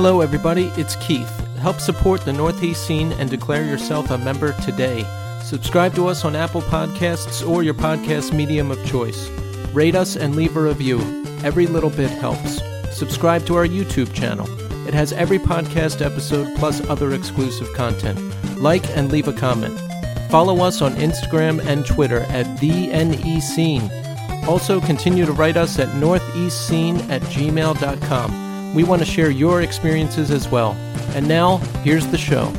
Hello, everybody. It's Keith. Help support the Northeast scene and declare yourself a member today. Subscribe to us on Apple Podcasts or your podcast medium of choice. Rate us and leave a review. Every little bit helps. Subscribe to our YouTube channel. It has every podcast episode plus other exclusive content. Like and leave a comment. Follow us on Instagram and Twitter at the NE Scene. Also, continue to write us at northeastscene at gmail.com. We want to share your experiences as well. And now, here's the show.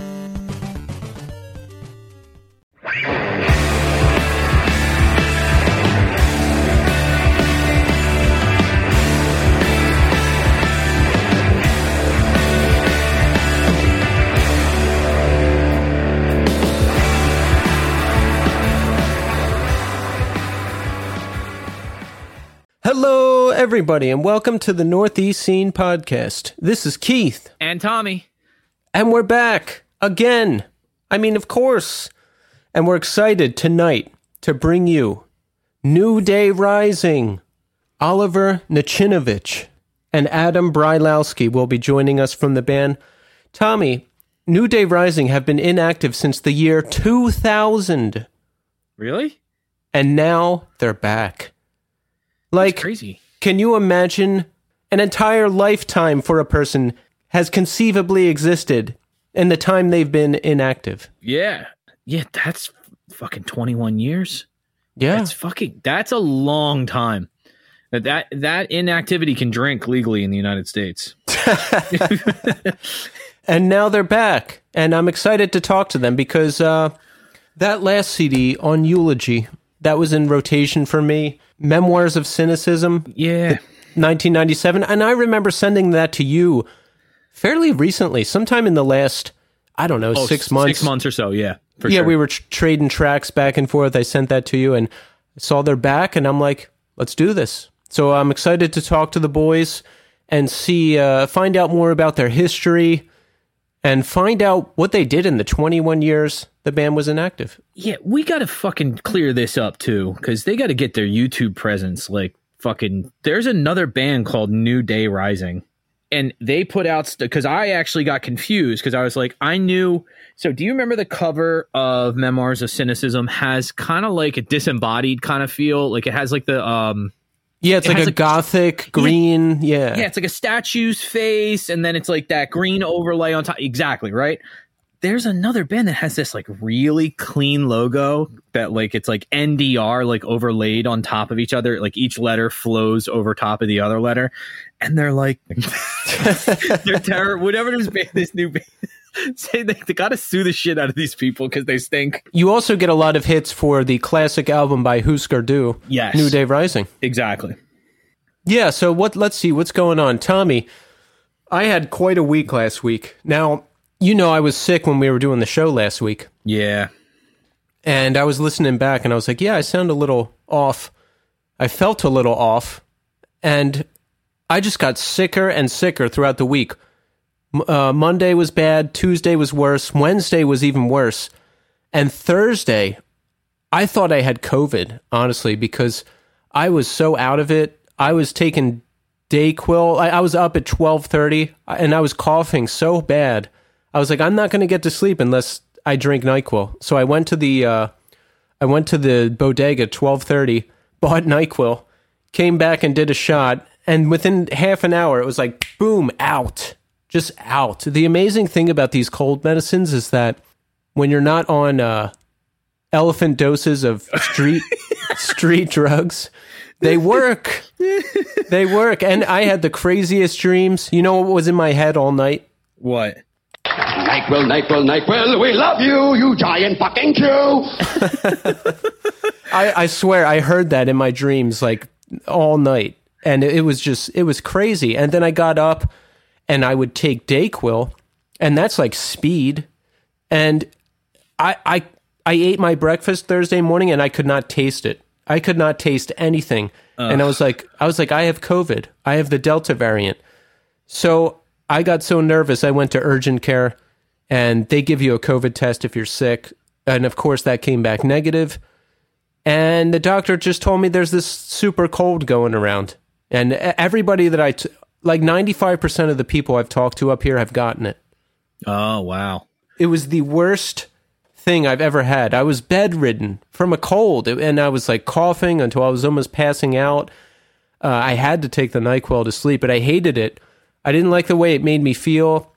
Everybody, and welcome to the Northeast Scene Podcast. This is Keith, And Tommy. and we're back again. I mean, of course. And we're excited tonight to bring you New Day Rising. Oliver Nacinovic and Adam Brylowski will be joining us from the band. Tommy, New Day Rising have been inactive since the year 2000, Really? and now they're back. Like, Crazy. Can you imagine an entire lifetime for a person has conceivably existed in the time they've been inactive? Yeah. Yeah, that's fucking 21 years. Yeah. That's fucking that's a long time. That that, that inactivity can drink legally in the United States. and now they're back. And I'm excited to talk to them because uh, that last CD on Eulogy, that was in rotation for me. Memoirs of Cynicism, Yeah. 1997. And I remember sending that to you fairly recently, sometime in the last, I don't know, Oh, six months. Six months or so, yeah. For yeah, sure. we were tr- trading tracks back and forth. I sent that to you and saw their back, and I'm like, let's do this. So I'm excited to talk to the boys and see, uh, find out more about their history and find out what they did in the 21 years the band was inactive. Yeah, we got to fucking clear this up too, because they got to get their YouTube presence. Like, fucking, there's another band called New Day Rising, and they put out because I actually got confused because I was like, I knew. So, do you remember the cover of Memoirs of Cynicism has kind of like a disembodied kind of feel? Like it has like the um, Yeah, it's It like a a- gothic green. Yeah. yeah, it's like a statue's face, and then it's like that green overlay on top. Exactly right. There's another band that has this like really clean logo that like it's like NDR like overlaid on top of each other. Like each letter flows over top of the other letter, and they're like they're terrible. Whatever this band, this new band. Say they, they got to sue the shit out of these people because they stink. You also get a lot of hits for the classic album by Husker Du, Yes, New Day Rising. exactly. Yeah, so what let's see what's going on. Tommy, I had quite a week last week. Now, you know I was sick when we were doing the show last week, Yeah, and I was listening back and I was like, yeah, I sound a little off. I felt a little off, and I just got sicker and sicker throughout the week. Uh, Monday was bad, Tuesday was worse, Wednesday was even worse, and Thursday, I thought I had COVID, honestly, because I was so out of it. I was taking Dayquil. I, I was up at twelve thirty, and I was coughing so bad. I was like, I'm not going to get to sleep unless I drink Nyquil. So I went to the uh, I went to the bodega twelve thirty, bought Nyquil, came back and did a shot, and within half an hour, it was like boom, out, just out. The amazing thing about these cold medicines is that when you're not on uh, elephant doses of street street drugs, they work. they work. And I had the craziest dreams. You know what was in my head all night? what? NyQuil, NyQuil, NyQuil, we love you, you giant fucking Jew! I, I swear I heard that in my dreams like all night. And it, it was just it was crazy. And then I got up and I would take Dayquil, and that's like speed. And I I I ate my breakfast Thursday morning and I could not taste it. I could not taste anything. And I was like I was like I have COVID. I have the Delta variant. So I got so nervous I went to urgent care and they give you a COVID test if you're sick. And of course that came back negative. And the doctor just told me there's this super cold going around. And everybody that I, t- like 95% of the people I've talked to up here have gotten it. Oh wow. It was the worst thing I've ever had. I was bedridden from a cold and I was like coughing until I was almost passing out. Uh, I had to take the NyQuil to sleep, but I hated it. I didn't like the way it made me feel.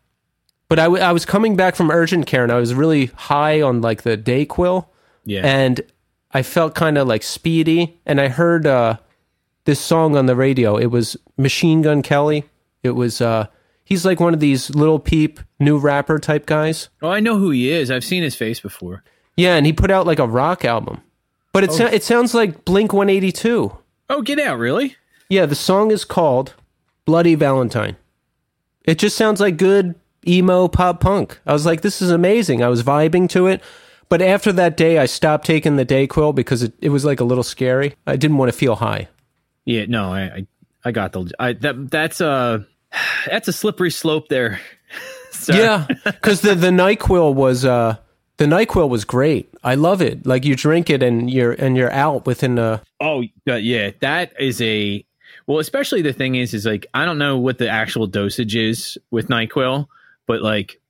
But I, w- I was coming back from urgent care and I was really high on like the Dayquil. Yeah. And I felt kind of like speedy. And I heard uh, this song on the radio. It was Machine Gun Kelly. It was, uh, he's like one of these little peep new rapper type guys. oh, I know who he is. I've seen his face before. Yeah, and he put out like a rock album. But it, Oh. so- it sounds like Blink 182. Oh, get out! Really? Yeah, the song is called Bloody Valentine. It just sounds like good emo pop punk. I was like, this is amazing. I was vibing to it. But after that day, I stopped taking the Dayquil because it, it was like a little scary. I didn't want to feel high. Yeah. No, I I, I got the I that that's a that's a slippery slope there. Yeah, because the the Nyquil was uh the Nyquil was great. I love it. Like you drink it and you're and you're out within a Oh, yeah. That is a well. Especially the thing is, is like I don't know what the actual dosage is with Nyquil, but like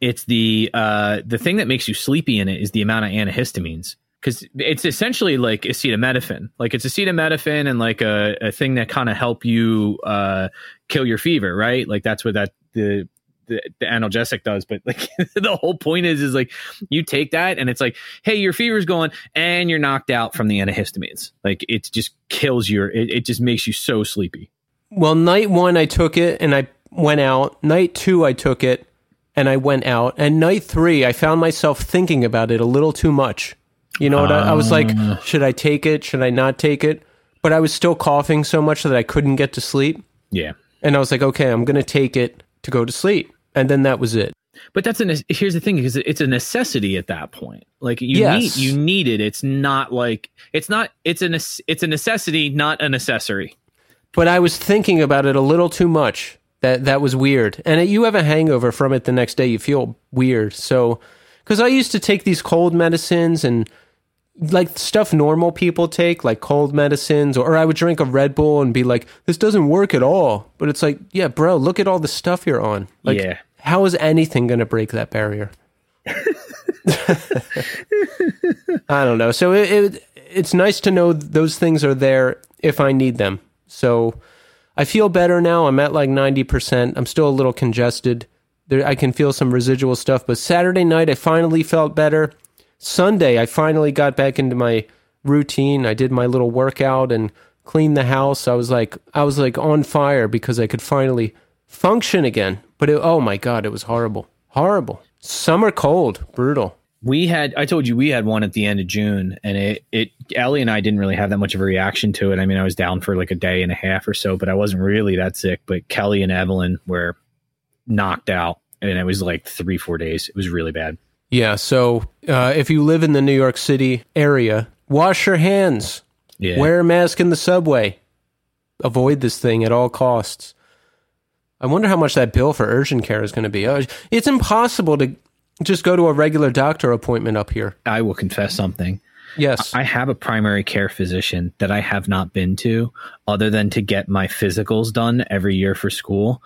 it's the uh the thing that makes you sleepy in it is the amount of antihistamines because it's essentially like acetaminophen. Like it's acetaminophen and like a, a thing that kind of help you uh kill your fever, right? Like that's what that the the, the analgesic does. But like the whole point is is like you take that and it's like, hey, your fever's going and you're knocked out from the antihistamines. Like it just kills your it, it just makes you so sleepy. Well, night one, I took it and I went out. Night two, I took it and I went out. And night three, I found myself thinking about it a little too much. You know what? I, I was like, ah. should I take it? Should I not take it? But I was still coughing so much that I couldn't get to sleep. Yeah. And I was like, okay, I'm going to take it to go to sleep. And then that was it. But that's a here's the thing because it's a necessity at that point. Like you Yes. need you need it. It's not like it's not it's a it's a necessity, not an accessory. But I was thinking about it a little too much. That that was weird. And it, you have a hangover from it the next day. You feel weird. So, because I used to take these cold medicines and like stuff normal people take, like cold medicines, or I would drink a Red Bull and be like, "This doesn't work at all." But it's like, yeah, bro, look at all the stuff you're on. Like, Yeah. how is anything going to break that barrier? I don't know. So it, it it's nice to know those things are there if I need them. So I feel better now. I'm at like 90%. I'm still a little congested. There, I can feel some residual stuff, but Saturday night I finally felt better. Sunday I finally got back into my routine. I did my little workout and cleaned the house. I was like I was like on fire because I could finally function again. But it, oh my god, it was horrible. Horrible. Summer cold, brutal. We had I told you we had one at the end of June and it it Ellie and I didn't really have that much of a reaction to it. I mean, I was down for like a day and a half or so, but I wasn't really that sick. But Kelly and Evelyn were knocked out and it was like three, four days. It was really bad. Yeah, so uh, if you live in the New York City area, wash your hands. Yeah. Wear a mask in the subway. Avoid this thing at all costs. I wonder how much that bill for urgent care is going to be. Uh, It's impossible to just go to a regular doctor appointment up here. I will confess something. Yes. I have a primary care physician that I have not been to other than to get my physicals done every year for school.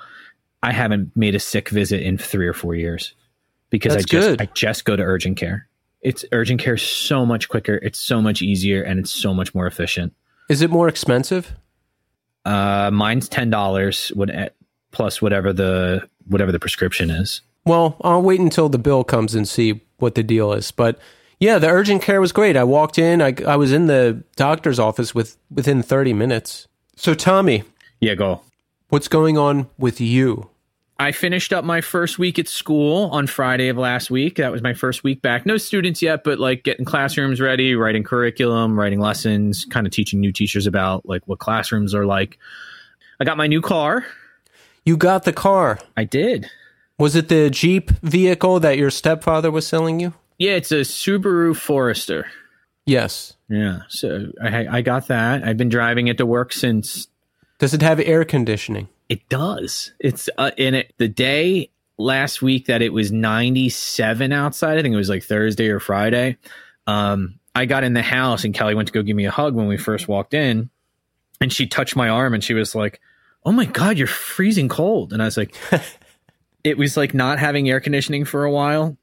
I haven't made a sick visit in three or four years because That's I just good. I just go to urgent care. It's urgent care is so much quicker, it's so much easier, and it's so much more efficient. is it more expensive? Uh, mine's ten dollars plus whatever the whatever the prescription is. Well, I'll wait until the bill comes and see what the deal is. But yeah, the urgent care was great. I walked in, I, I was in the doctor's office with within 30 minutes. So, Tommy, Yeah, go. what's going on with you? I finished up my first week at school on Friday of last week. That was my first week back. No students yet, but like getting classrooms ready, writing curriculum, writing lessons, kind of teaching new teachers about like what classrooms are like. I got my new car. You got the car. I did. Was it the Jeep vehicle that your stepfather was selling you? Yeah, it's a Subaru Forester. Yes. Yeah, so I, I got that. I've been driving it to work since Does it have air conditioning? It does. It's uh, in it the day last week that it was 97 outside. I think it was like Thursday or Friday. Um, I got in the house and Kelly went to go give me a hug when we first walked in, and she touched my arm and she was like, "Oh my god, you're freezing cold." And I was like, "It was like not having air conditioning for a while.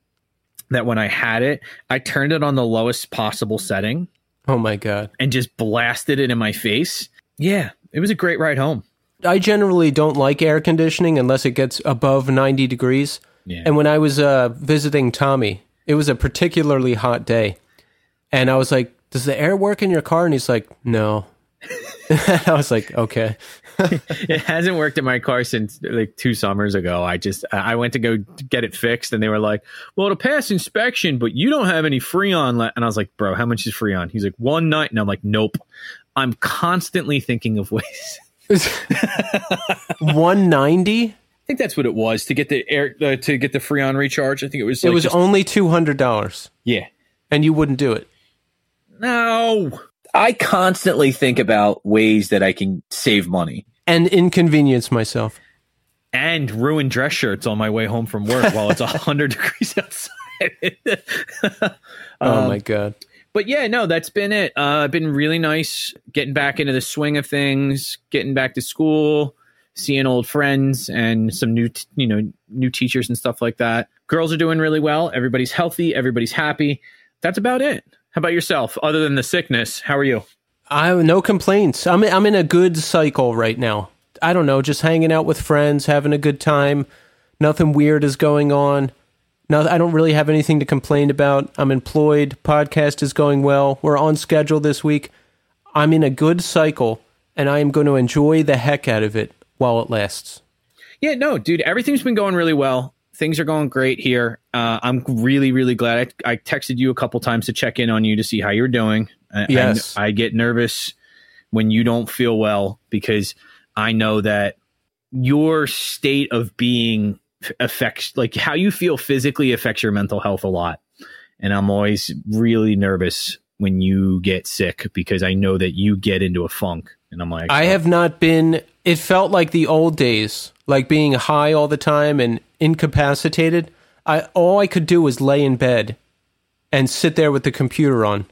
That when I had it, I turned it on the lowest possible setting Oh my god. and just blasted it in my face. Yeah, it was a great ride home. I generally don't like air conditioning unless it gets above 90 degrees. Yeah. And when I was uh, visiting Tommy, it was a particularly hot day. And I was like, Does the air work in your car? And he's like, No. I was like, Okay. it hasn't worked in my car since like two summers ago. I just I went to go get it fixed, and they were like, "Well, it'll pass inspection, but you don't have any Freon." left." And I was like, "Bro, how much is Freon?" He's like, "One night," and I'm like, "Nope." I'm constantly thinking of ways. 190? I think that's what it was to get the air uh, to get the Freon recharge. I think it was. It was just- only $200. yeah. And you wouldn't do it. No. I constantly think about ways that I can save money. And inconvenience myself. and ruin dress shirts on my way home from work while it's 100 degrees outside. Oh Um, my God. But yeah, no, that's been it. Uh, been really nice getting back into the swing of things, getting back to school, seeing old friends and some new, t- you know, new teachers and stuff like that. Girls are doing really well. Everybody's healthy. Everybody's happy. That's about it. How about yourself? Other than the sickness, how are you? I have no complaints. I'm I'm in a good cycle right now. I don't know, just hanging out with friends, having a good time. Nothing weird is going on. No, I don't really have anything to complain about. I'm employed. Podcast is going well. We're on schedule this week. I'm in a good cycle, and I am going to enjoy the heck out of it while it lasts. Yeah, no, dude, everything's been going really well. Things are going great here. Uh, I'm really, really glad. I, I texted you a couple times to check in on you to see how you're doing. I, Yes. I, I get nervous when you don't feel well because I know that your state of being affects, like how you feel physically affects your mental health a lot. And I'm always really nervous when you get sick because I know that you get into a funk. And I'm like, I oh. have not been. It felt like the old days, like being high all the time and incapacitated. I all I could do was lay in bed and sit there with the computer on,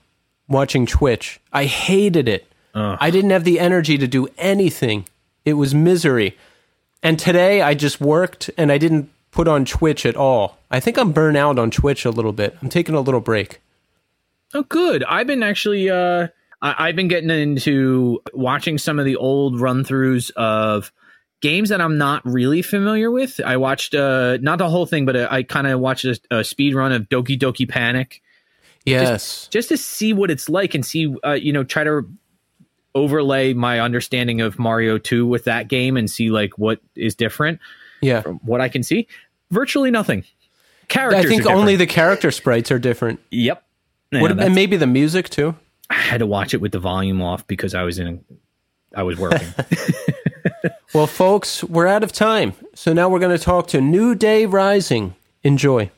watching Twitch. I hated it. I didn't have the energy to do anything. It was misery. And today I just worked and I didn't put on Twitch at all. I think I'm burnt out on Twitch a little bit. I'm taking a little break. Oh, good. I've been actually, uh, I- I've been getting into watching some of the old run throughs of games that I'm not really familiar with. I watched, uh, not the whole thing, but uh, I kind of watched a, a speed run of Doki Doki Panic Yes. just to see what it's like and see, uh, you know, try to overlay my understanding of Mario 2 with that game and see like what is different. yeah. From what I can see, virtually nothing. Characters. I think only the character sprites are different. Yep. Yeah, What, and maybe the music too. I had to watch it with the volume off because I was in, I was working. Well, folks, we're out of time. So now we're going to talk to New Day Rising. Enjoy.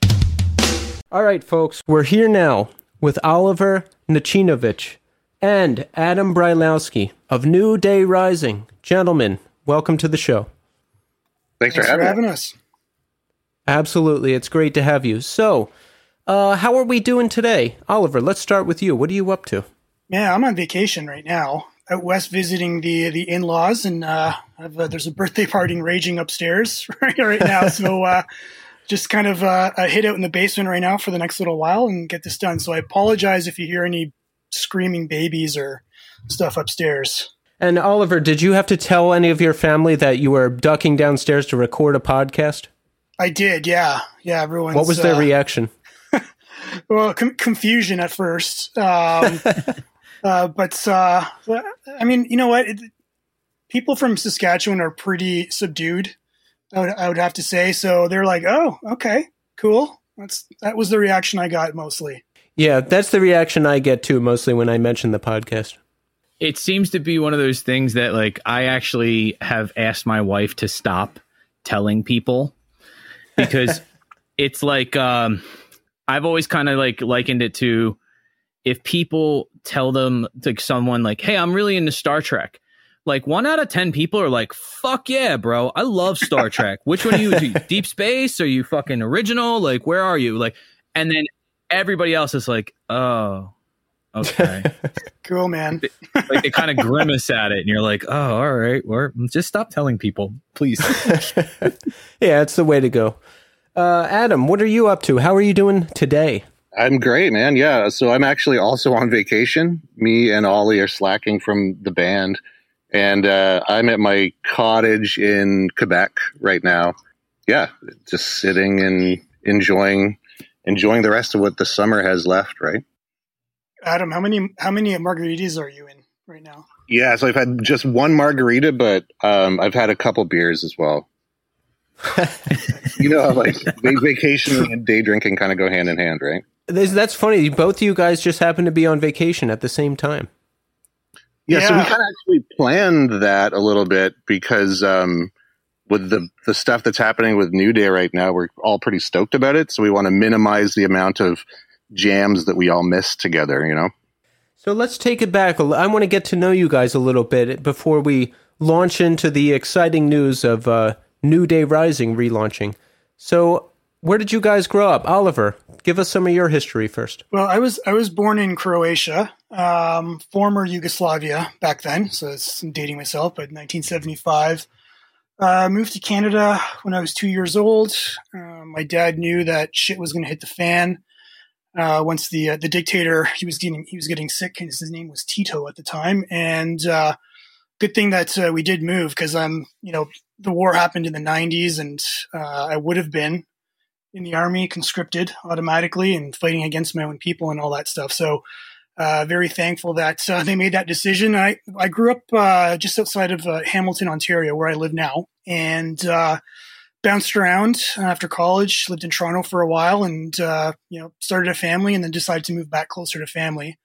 All right, folks, we're here now with Oliver Nacinovic and Adam Brylowski of New Day Rising. Gentlemen, welcome to the show. Thanks, Thanks for for having, having us. Absolutely. It's great to have you. So, uh, how are we doing today? Oliver, let's start with you. What are you up to? Yeah, I'm on vacation right now out west visiting the the in laws, and uh, I've, uh, there's a birthday party raging upstairs right, right now. So uh, just kind of uh, a hit out in the basement right now for the next little while and get this done. So I apologize if you hear any screaming babies or stuff upstairs. And Oliver, did you have to tell any of your family that you were ducking downstairs to record a podcast? I did, yeah, yeah. Everyone. What was their reaction? well, com- confusion at first. Um, uh, but uh, I mean, you know what? It, people from Saskatchewan are pretty subdued. I would, I would have to say. So they're like, "Oh, okay, cool." That's that was the reaction I got mostly. Yeah, that's the reaction I get too, mostly when I mention the podcast. it seems to be one of those things that like I actually have asked my wife to stop telling people because it's like um I've always kind of like likened it to if people tell them like someone like hey I'm really into Star Trek like one out of 10 people are like fuck yeah bro I love Star Trek. Which one are you deep space? Are you fucking original? Like where are you? Like and then everybody else is like oh Okay. Cool, man. like they kind of grimace at it, and you're like, oh, all right, or just stop telling people, please. yeah, it's the way to go. Uh, Adam, what are you up to? How are you doing today? I'm great, man. Yeah. So I'm actually also on vacation. Me and Ollie are slacking from the band. And uh, I'm at my cottage in Quebec right now. Yeah, just sitting and enjoying enjoying the rest of what the summer has left, right? Adam, how many how many margaritas are you in right now? Yeah, so I've had just one margarita, but um, I've had a couple beers as well. you know, like vacation and day drinking kind of go hand in hand, right? That's funny. Both of you guys just happen to be on vacation at the same time. Yeah, yeah. so we kind of actually planned that a little bit because um, with the the stuff that's happening with New Day right now, we're all pretty stoked about it. So we want to minimize the amount of jams that we all miss together. You know. So let's take it back. I want to get to know you guys a little bit before we launch into the exciting news of uh, New Day Rising relaunching. So where did you guys grow up, Oliver? Give us some of your history first. Well, I was I was born in Croatia, um, former Yugoslavia back then. So it's I'm dating myself, but 1975. Uh, moved to Canada when I was two years old. Uh, my dad knew that shit was going to hit the fan uh, once the uh, the dictator he was getting he was getting sick. His name was Tito at the time, and uh, good thing that uh, we did move because I'm you know the war happened in the 90s, and I would have been in the army, conscripted automatically, and fighting against my own people and all that stuff. So, uh, very thankful that uh, they made that decision. I I grew up uh, just outside of uh, Hamilton, Ontario, where I live now, and uh, bounced around after college. Lived in Toronto for a while, and uh, you know started a family, and then decided to move back closer to family.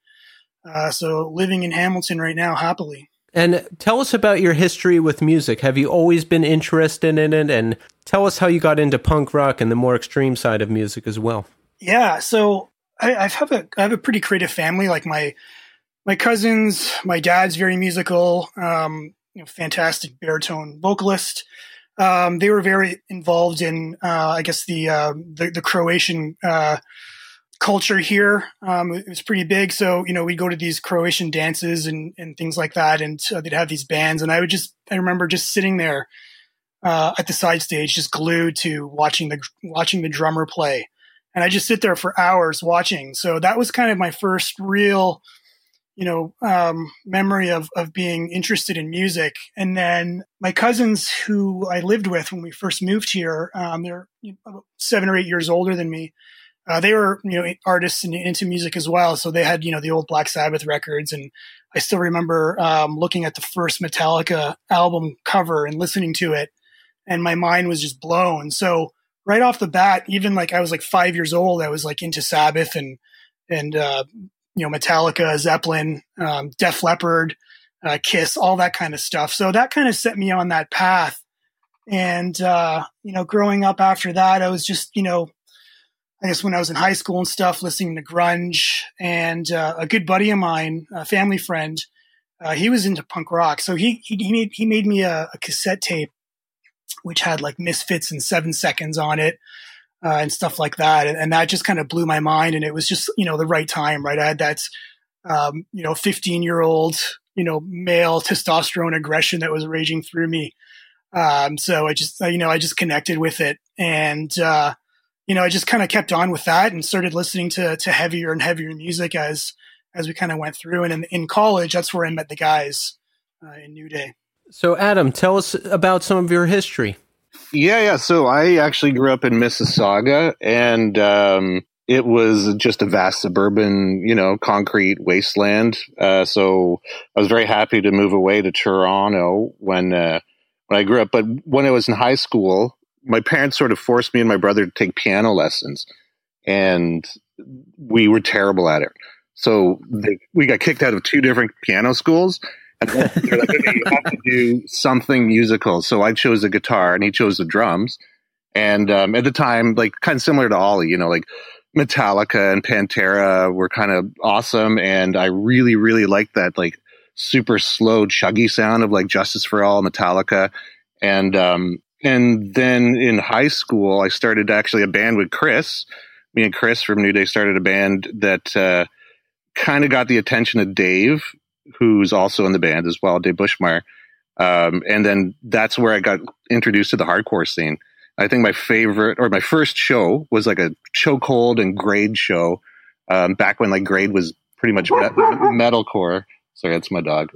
so, living in Hamilton right now, happily. And tell us about your history with music. Have you always been interested in it? And tell us how you got into punk rock and the more extreme side of music as well. Yeah, so I, I have a I have a pretty creative family. Like my my cousins, my dad's very musical, um, you know, fantastic baritone vocalist. Um, they were very involved in, uh, I guess, the, uh, the, the Croatian uh, culture here. Um, it was pretty big. So, you know, we'd go to these Croatian dances and, and things like that. And they'd have these bands. And I would just, I remember just sitting there uh, at the side stage, just glued to watching the, watching the drummer play. And I just sit there for hours watching. So that was kind of my first real, you know, um, memory of, of being interested in music. And then my cousins who I lived with when we first moved here, um, they're seven or eight years older than me uh, they were you know artists and into music as well so they had you know the old black sabbath records and i still remember um, looking at the first metallica album cover and listening to it and my mind was just blown so right off the bat even like i was like five years old i was like into sabbath and and uh, you know metallica zeppelin um, def leppard uh, kiss all that kind of stuff so that kind of set me on that path and uh, you know growing up after that i was just you know I guess when I was in high school and stuff, listening to grunge. And uh, a good buddy of mine, a family friend, uh, he was into punk rock. So he he, he made he made me a, a, cassette tape, which had like Misfits and Seven Seconds on it. Uh, and stuff like that, and, and that just kind of blew my mind. And it was just, you know, the right time, right? I had that, um, you know, fifteen year old, you know, male testosterone aggression that was raging through me. Um, so I just, you know, I just connected with it, and uh, you know, I just kind of kept on with that and started listening to to heavier and heavier music as as we kind of went through. And in, in college, that's where I met the guys uh, in New Day. So, Adam, tell us about some of your history. Yeah, yeah. So I actually grew up in Mississauga, and um, it was just a vast suburban, you know, concrete wasteland. Uh, so I was very happy to move away to Toronto when uh, when I grew up. But when I was in high school, my parents sort of forced me and my brother to take piano lessons, and we were terrible at it. So they, we got kicked out of two different piano schools. And like, okay, you have to do something musical. So I chose the guitar and he chose the drums. And um, at the time, like kind of similar to Ollie, you know, like Metallica and Pantera were kind of awesome. And I really, really liked that like super slow, chuggy sound of like Justice for All, Metallica. And um, and then in high school, I started actually a band with Chris. Me and Chris from New Day started a band that uh, kind of got the attention of Dave, who's also in the band as well, Dave Bushmeyer. Um, and then that's where I got introduced to the hardcore scene. I think my favorite or my first show was like a chokehold and grade show um, back when like grade was pretty much met- metalcore. Sorry, that's my dog.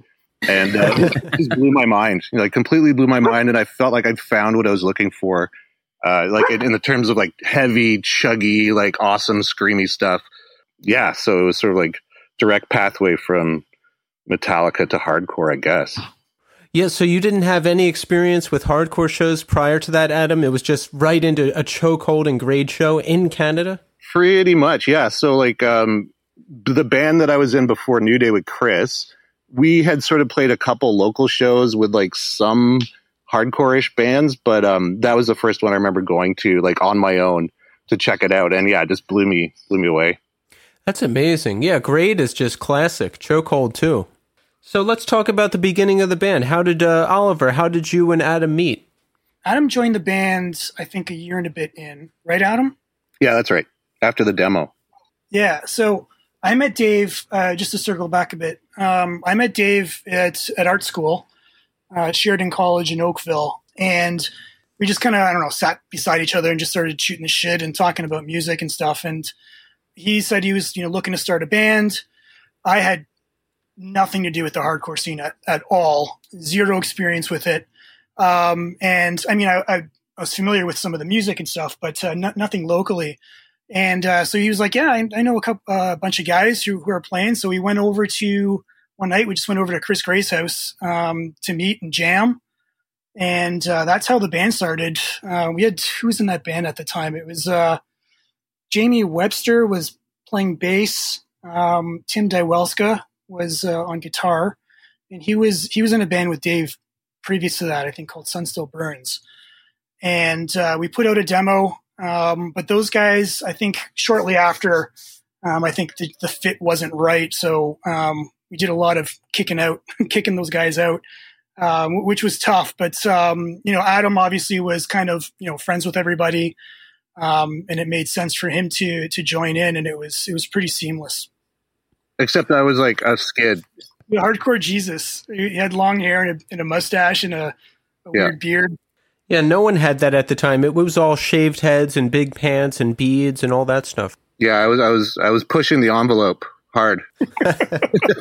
And uh, it just blew my mind, you know, like completely blew my mind. And I felt like I'd found what I was looking for, uh, like in, in the terms of like heavy, chuggy, like awesome, screamy stuff. Yeah. So it was sort of like direct pathway from Metallica to hardcore, I guess. Yeah, so you didn't have any experience with hardcore shows prior to that, Adam? It was just right into a chokehold and grade show in Canada? Pretty much, yeah. So like um the band that I was in before New Day with Chris, we had sort of played a couple local shows with like some hardcore-ish bands, but um that was the first one I remember going to like on my own to check it out and yeah, it just blew me blew me away. That's amazing. Yeah, grade is just classic. Chokehold too. So let's talk about the beginning of the band. How did uh, Oliver? How did you and Adam meet? Adam joined the band, I think, a year and a bit in. Right, Adam? Yeah, that's right. After the demo. Yeah. So I met Dave. Uh, just to circle back a bit, um, I met Dave at at art school, uh, Sheridan College in Oakville, and we just kind of I don't know sat beside each other and just started shooting the shit and talking about music and stuff. And he said he was you know looking to start a band. I had nothing to do with the hardcore scene at, at all, zero experience with it. Um, and I mean, I, I, was familiar with some of the music and stuff, but uh, nothing locally. And uh, so he was like, "Yeah, I, I know a couple, uh, bunch of guys who, who are playing." So we went over to one night. We just went over to Chris Gray's house um, to meet and jam, and uh, that's how the band started. Uh, we had who was in that band at the time? It was uh, Jamie Webster was playing bass. Um, Tim Dywelska was uh, on guitar, and he was he was in a band with Dave previous to that, I think called Sun Still Burns, and uh, we put out a demo. Um, but those guys, I think, shortly after, um, I think the, the, fit wasn't right, so um, we did a lot of kicking out, kicking those guys out, um, which was tough. But um, you know, Adam obviously was kind of you know friends with everybody. Um, and it made sense for him to to join in, and it was it was pretty seamless. Except I was like a skid. The hardcore Jesus. He had long hair and a, and a mustache and a, a yeah. weird beard. Yeah, no one had that at the time. It was all shaved heads and big pants and beads and all that stuff. Yeah, I was I was I was pushing the envelope hard.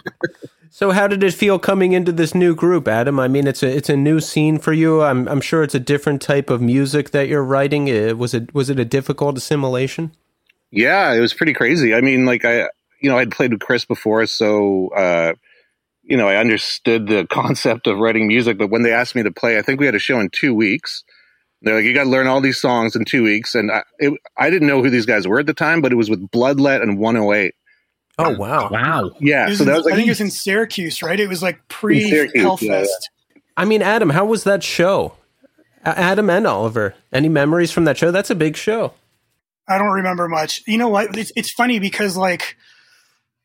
so how did it feel coming into this new group, Adam? I mean, it's a it's a new scene for you. I'm I'm sure it's a different type of music that you're writing. Uh, was it was it a difficult assimilation? Yeah, it was pretty crazy. I mean, like I you know, I'd played with Chris before, so uh, you know, I understood the concept of writing music. But when they asked me to play, I think we had a show in two weeks. They're like, you got to learn all these songs in two weeks, and I, it, I didn't know who these guys were at the time, but it was with Bloodlet and 108. Oh wow, wow, yeah. So that was like, I think it was in Syracuse, right? It was like pre Hellfest. Yeah, yeah. I mean, Adam, how was that show? Adam and Oliver, any memories from that show? That's a big show. I don't remember much. You know what? It's, it's funny because like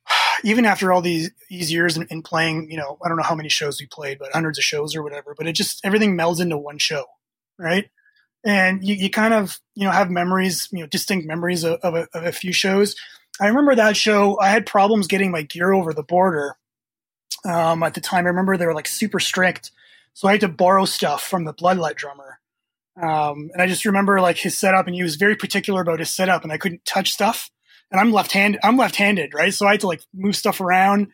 even after all these these years in, in, playing, you know, I don't know how many shows we played, but hundreds of shows or whatever. But it just everything melds into one show, right? And you, you kind of you know have memories, you know, distinct memories of, of, a, of a few shows. I remember that show. I had problems getting my gear over the border um, at the time. I remember they were like super strict, so I had to borrow stuff from the Bloodlet drummer. Um, and I just remember like his setup, and he was very particular about his setup, and I couldn't touch stuff and I'm left handed. I'm left handed, right? So I had to like move stuff around,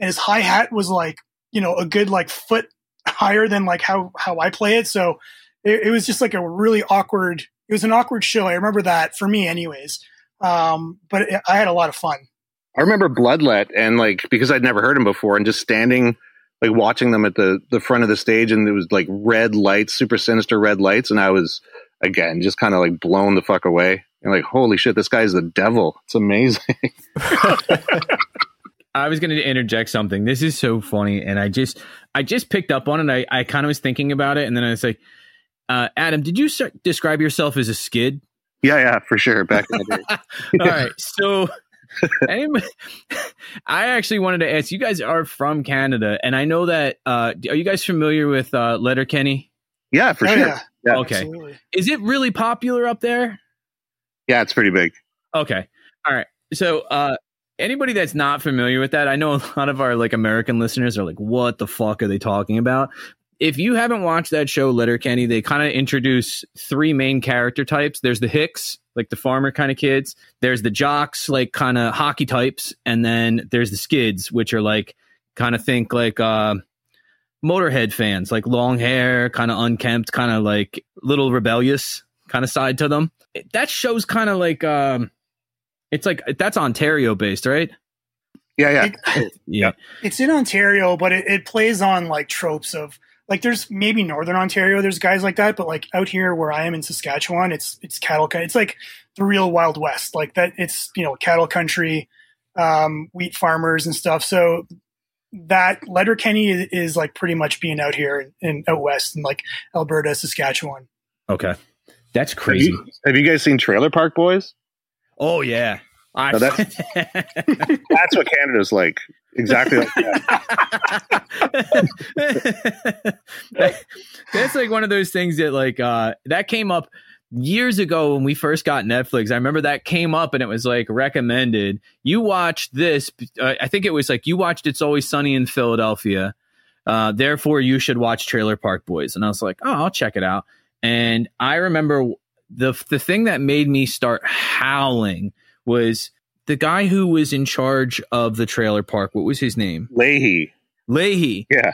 and his hi hat was like you know a good like foot higher than like how how I play it. So it, it, was just like a really awkward. It was an awkward show. I remember that for me, anyways. Um, but it, I had a lot of fun. I remember Bloodlet and like because I'd never heard him before, and just standing like watching them at the the front of the stage, and there was like red lights, super sinister red lights, and I was again just kind of like blown the fuck away and like holy shit this guy's the devil it's amazing i was going to interject something this is so funny and i just i just picked up on it i, I kind of was thinking about it and then i was like uh, adam did you start, describe yourself as a skid yeah yeah for sure back in the day all right so anyway, I actually wanted to ask you guys are from Canada, and I know that. Uh, are you guys familiar with uh, Letterkenny? Yeah, for oh, sure. Yeah. yeah. Okay. Absolutely. Is it really popular up there? Yeah, it's pretty big. Okay. All right. So, uh, anybody that's not familiar with that, I know a lot of our like American listeners are like, "What the fuck are they talking about?" If you haven't watched that show, Letterkenny, they kind of introduce three main character types. There's the Hicks, like the farmer kind of kids. There's the jocks, like kind of hockey types, and then there's the skids, which are like kind of think like uh, Motorhead fans, like long hair, kind of unkempt, kind of like little rebellious kind of side to them. That show's kind of like um, it's like that's Ontario based, right? Yeah, yeah. It- Yeah. it's in Ontario, but it, it plays on like tropes of like there's maybe Northern Ontario, there's guys like that, but like out here where I am in Saskatchewan, it's it's cattle. co- It's like the real Wild West, like that. It's you know cattle country, um, wheat farmers and stuff. So that Letterkenny is, is like pretty much being out here in, in out west in like Alberta, Saskatchewan. Okay. That's Have crazy. you, have you guys seen Trailer Park Boys? oh yeah. I, No, That's what Canada's like. Exactly like that. That's like one of those things that like uh that came up years ago when we first got Netflix. I remember that came up and it was like recommended. You watched this. Uh, I think it was like you watched It's Always Sunny in Philadelphia. Uh, therefore, you should watch Trailer Park Boys. And I was like, oh, I'll check it out. And I remember the the thing that made me start howling was the guy who was in charge of the trailer park. What was his name? Lahey. Lahey Yeah.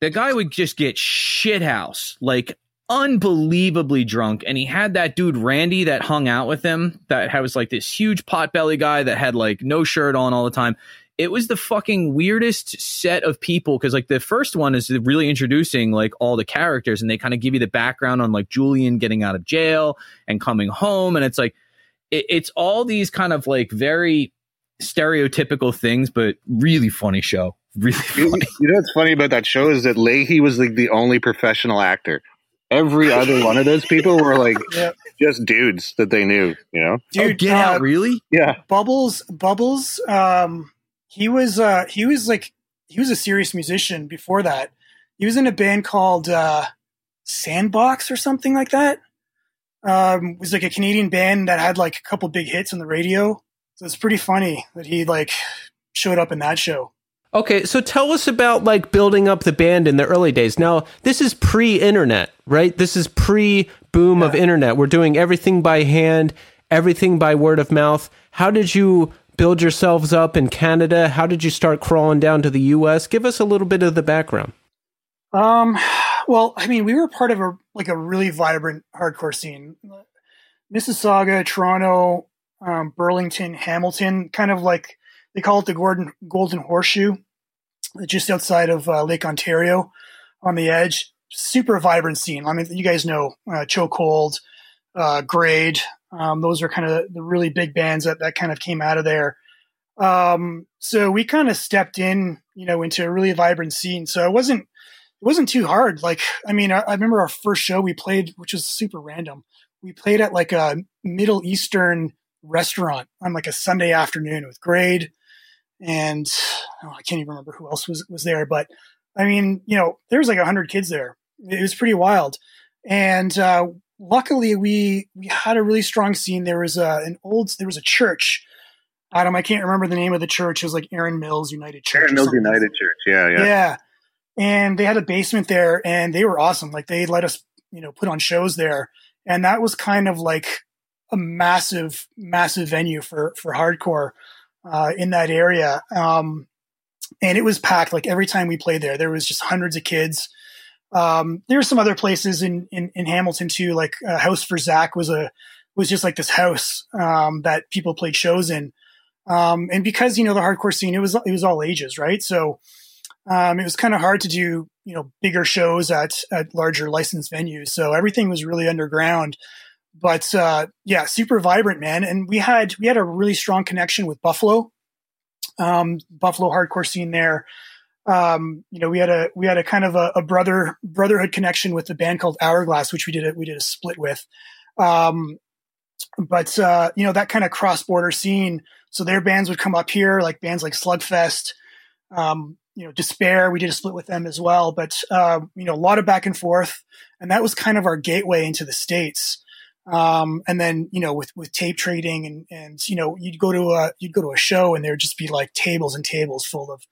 the guy would just get shithouse, like unbelievably drunk. And he had that dude Randy that hung out with him that was like this huge potbelly guy that had like no shirt on all the time. It was the fucking weirdest set of people because like the first one is really introducing like all the characters and they kind of give you the background on like Julian getting out of jail and coming home. And it's like, it, it's all these kind of like very stereotypical things, but really funny show. Really You, funny. you know what's funny about that show is that Lahey was like the only professional actor. Every other one of those people were like Yeah. just dudes that they knew, you know? Dude, oh, get uh, out, really? Yeah. Bubbles, Bubbles, um, he was uh, he was like he was a serious musician before that. He was in a band called uh, Sandbox or something like that. Um, it was like a Canadian band that had like a couple big hits on the radio. So it's pretty funny that he like showed up in that show. Okay, so tell us about like building up the band in the early days. Now, this is pre-internet, right? This is pre-boom of internet. We're doing everything by hand, everything by word of mouth. How did you build yourselves up in Canada? How did you start crawling down to the US? Give us a little bit of the background. Um, well, I mean, we were part of a like a really vibrant hardcore scene. Mississauga, Toronto, um, Burlington, Hamilton, kind of like they call it the Gordon Golden Horseshoe, just outside of uh, Lake Ontario, on the edge. Super vibrant scene. I mean, you guys know uh, Chokehold, uh, Grade. Um, those are kind of the really big bands that that kind of came out of there. Um, so we kind of stepped in, you know, into a really vibrant scene. So it wasn't it wasn't too hard. Like, I mean, I, I remember our first show we played, which was super random. We played at like a Middle Eastern restaurant on like a Sunday afternoon with Grade, and oh, I can't even remember who else was was there. But I mean, you know, there was like a hundred kids there. It was pretty wild, and uh, luckily we we had a really strong scene. There was a, an old there was a church. Adam, I can't remember the name of the church. It was like Erin Mills United Church. Erin Mills. United Church. Yeah, yeah. Yeah. And they had a basement there and they were awesome. Like they let us, you know, put on shows there. And that was kind of like a massive, massive venue for, for hardcore, uh, in that area. Um, and it was packed. Like every time we played there, there was just hundreds of kids. Um, there were some other places in, in, in Hamilton too, like uh, House for Zach was a, was just like this house, um, that people played shows in. Um, and because, you know, the hardcore scene, it was, it was all ages, right? So, um, it was kind of hard to do, you know, bigger shows at, at larger licensed venues. So everything was really underground, but, uh, yeah, super vibrant, man. And we had, we had a really strong connection with Buffalo, um, Buffalo hardcore scene there. Um, you know, we had a, we had a kind of a, a brother, brotherhood connection with a band called Hourglass, which we did a, we did a split with. Um, but, uh, you know, that kind of cross border scene. So their bands would come up here, like bands like Slugfest, um, you know, Despair. We did a split with them as well, but uh, you know, a lot of back and forth, and that was kind of our gateway into the states. Um, and then you know with with tape trading and and you know you'd go to a you'd go to a show and there'd just be like tables and tables full of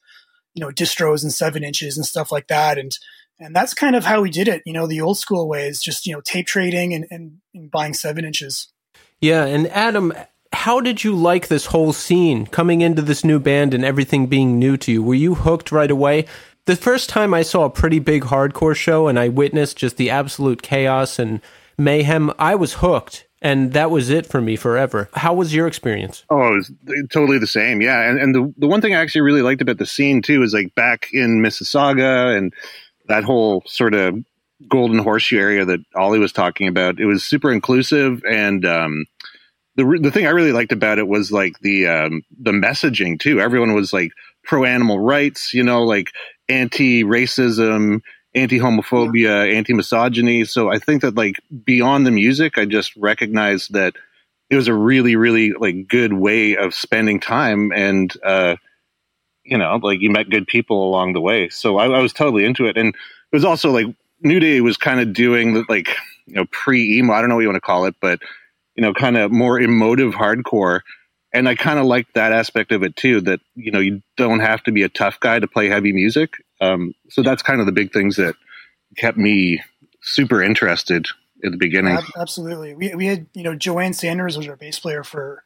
you know distros and seven inches and stuff like that and and that's kind of how we did it you know the old school ways just you know tape trading and, and, and buying seven inches Yeah, and Adam, how did you like this whole scene coming into this new band and everything being new to you? Were you hooked right away? The first time I saw a pretty big hardcore show and I witnessed just the absolute chaos and mayhem, I was hooked. And that was it for me forever. How was your experience? Oh, it was totally the same. Yeah. And, and the, the one thing I actually really liked about the scene too is like back in Mississauga and that whole sort of golden horseshoe area that Ollie was talking about, it was super inclusive. And, um, the, the thing I really liked about it was like the, um, the messaging too. Everyone was like pro animal rights, you know, like anti racism, anti homophobia, anti misogyny. So I think that like beyond the music, I just recognized that it was a really, really like good way of spending time and, uh, you know, like you met good people along the way. So I, I was totally into it. And it was also like New Day was kind of doing the like, you know, pre emo, I don't know what you want to call it, but, you know, kind of more emotive hardcore. And I kind of liked that aspect of it too, that, you know, you don't have to be a tough guy to play heavy music. Um, so that's kind of the big things that kept me super interested at the beginning. Absolutely. We, we had you know joanne sanders was our bass player for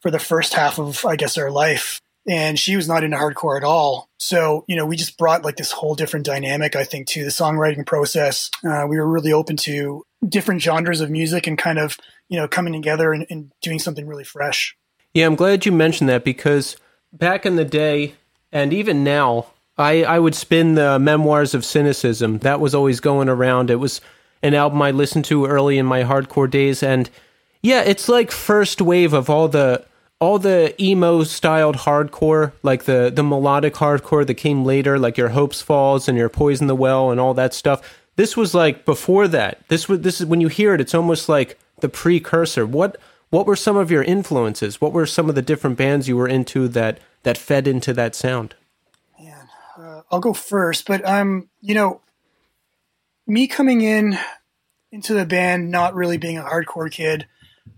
for the first half of i guess our life and she was not into hardcore at all. So you know we just brought like this whole different dynamic i think to the songwriting process. Uh, we were really open to different genres of music and kind of you know coming together and, and doing something really fresh. Yeah, I'm glad you mentioned that because back in the day, and even now, I, I would spin the Memoirs of Cynicism. That was always going around. It was an album I listened to early in my hardcore days, and yeah, it's like first wave of all the all the emo styled hardcore, like the the melodic hardcore that came later, like your Hopesfall and your Poison the Well and all that stuff. This was like before that. This was this is when you hear it, it's almost like the precursor. What what were some of your influences? What were some of the different bands you were into that that fed into that sound? I'll go first, but um, you know, me coming in into the band, not really being a hardcore kid,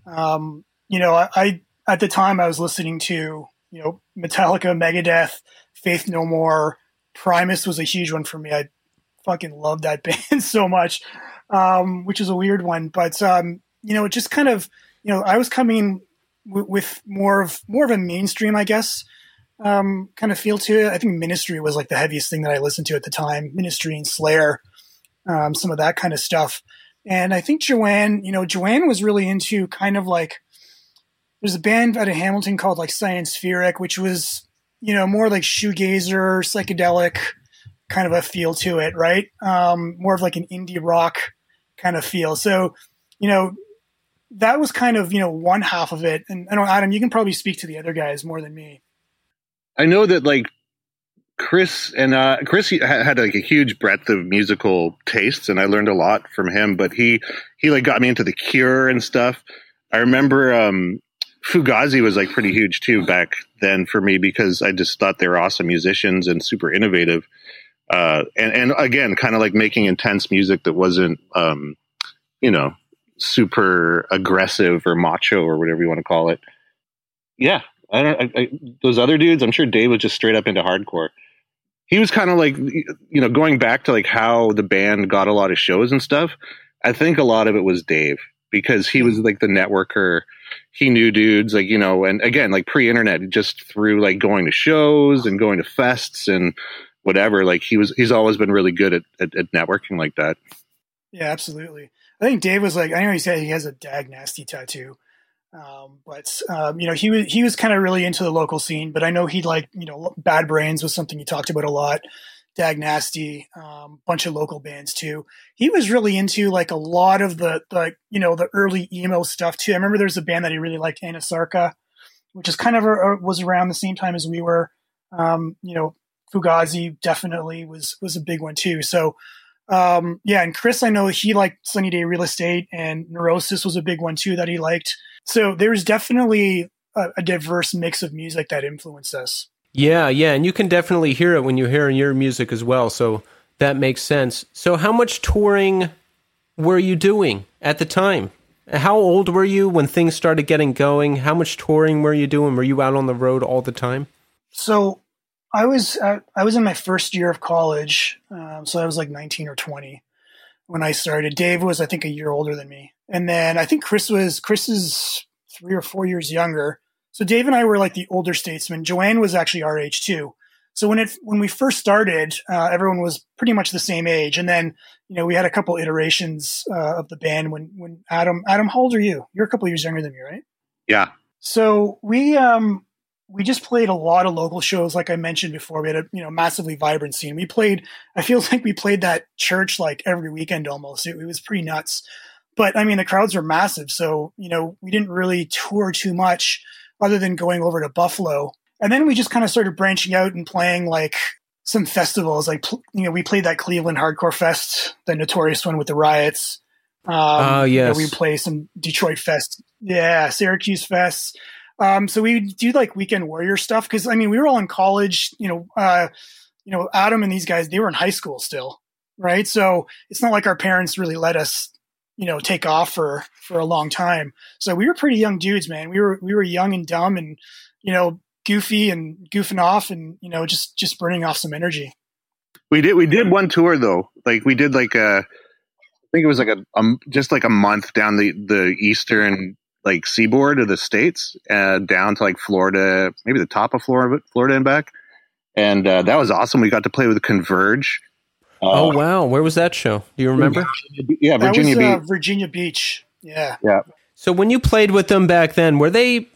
um, you know, I, I at the time I was listening to you know Metallica, Megadeth, Faith No More, Primus was a huge one for me. I fucking love that band so much, um, which is a weird one, but um, you know, it just kind of you know, I was coming w- with more of more of a mainstream, I guess, um, kind of feel to it. I think Ministry was like the heaviest thing that I listened to at the time. Ministry and Slayer, um, some of that kind of stuff. And I think Joanne, you know, Joanne was really into kind of like there's a band out of Hamilton called like Sianspheric, which was you know more like shoegazer, psychedelic kind of a feel to it, right? Um, more of like an indie rock kind of feel. So, you know, that was kind of you know one half of it. And I don't, Adam, you can probably speak to the other guys more than me. I know that like Chris and uh, Chris had, like a huge breadth of musical tastes, and I learned a lot from him. But he he like got me into the Cure and stuff. I remember um, Fugazi was like pretty huge too back then for me because I just thought they were awesome musicians and super innovative. Uh, and and again, kind of like making intense music that wasn't um, you know super aggressive or macho or whatever you want to call it. Yeah, I don't. I, those other dudes, I'm sure Dave was just straight up into hardcore. He was kind of like, you know, going back to like how the band got a lot of shows and stuff. I think a lot of it was Dave because he was like the networker. He knew dudes like you know, and again, like pre-internet, just through like going to shows and going to fests and whatever. Like he was, he's always been really good at, at, at networking like that. Yeah, absolutely. I think Dave was like, I know he said he has a Dag Nasty tattoo. Um, but um, you know, he was he was kind of really into the local scene. But I know he like you know, Bad Brains was something he talked about a lot. Dag Nasty, um, bunch of local bands too. He was really into like a lot of the like you know the early emo stuff too. I remember there's a band that he really liked, Anasarca, which is kind of a, was around the same time as we were. Um, you know, Fugazi definitely was was a big one too. So um, yeah, and Chris, I know he liked Sunny Day Real Estate, and Neurosis was a big one too that he liked. So there's definitely a, a, diverse mix of music that influenced us. Yeah, yeah, and you can definitely hear it when you hear your music as well. So that makes sense. So how much touring were you doing at the time? How old were you when things started getting going? How much touring were you doing? Were you out on the road all the time? So I was uh, I was in my first year of college, um, so I was like 19 or 20 when I started. Dave was I think a year older than me, and then I think Chris was Chris is three or four years younger. So Dave and I were like the older statesmen. Joanne was actually our age too. So when it when we first started, uh, everyone was pretty much the same age, and then you know we had a couple iterations uh, of the band. When when Adam Adam, how old are you? You're a couple years younger than me, right? Yeah. So we um we just played a lot of local shows, like I mentioned before. We had a you know massively vibrant scene. We played. I feel like we played that church like every weekend almost. It, it was pretty nuts. But I mean, the crowds were massive, so you know we didn't really tour too much, other than going over to Buffalo and then we just kind of started branching out and playing like some festivals. Like, you know, we played that Cleveland Hardcore Fest, the notorious one with the riots. Um, oh, yes. You know, we play some Detroit Fest. Yeah, Syracuse Fest. Um, so we do like weekend warrior stuff. Cause I mean, we were all in college, you know, uh, you know, Adam and these guys, they were in high school still. Right. So it's not like our parents really let us, you know, take off for, for a long time. So we were pretty young dudes, man. We were, we were young and dumb and, you know, goofy and goofing off and you know just just burning off some energy. We did we did one tour though. Like we did like a i think it was like a, a just like a month down the the eastern like seaboard of the states uh, down to like florida maybe the top of florida florida and back. And uh, that was awesome. We got to play with converge uh, oh wow where was that show do you remember yeah virginia was, uh, beach virginia beach yeah yeah so when you played with them back then were they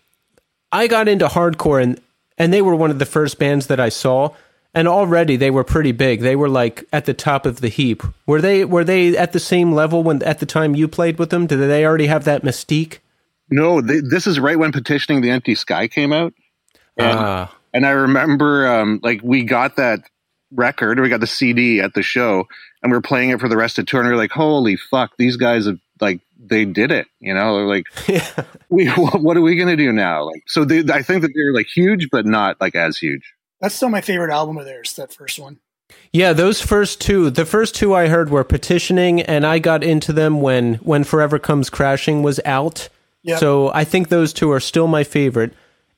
I got into hardcore and and they were one of the first bands that I saw and already they were pretty big. They were like at the top of the heap. Were they were they at the same level when at the time you played with them? Did they already have that mystique? No, they, this is right when petitioning the empty sky came out. And, ah. and I remember um, like we got that record, or we got the CD at the show, and we are playing it for the rest of the tour, and we are like, "Holy fuck, these guys have like they did it. You know, They're like yeah. we what are we going to do now? Like so, they, I think that they're like huge, but not like as huge. That's still my favorite album of theirs. That first one. Yeah, those first two, the first two I heard were petitioning, and I got into them when when Forever Comes Crashing was out. Yep. So I think those two are still my favorite.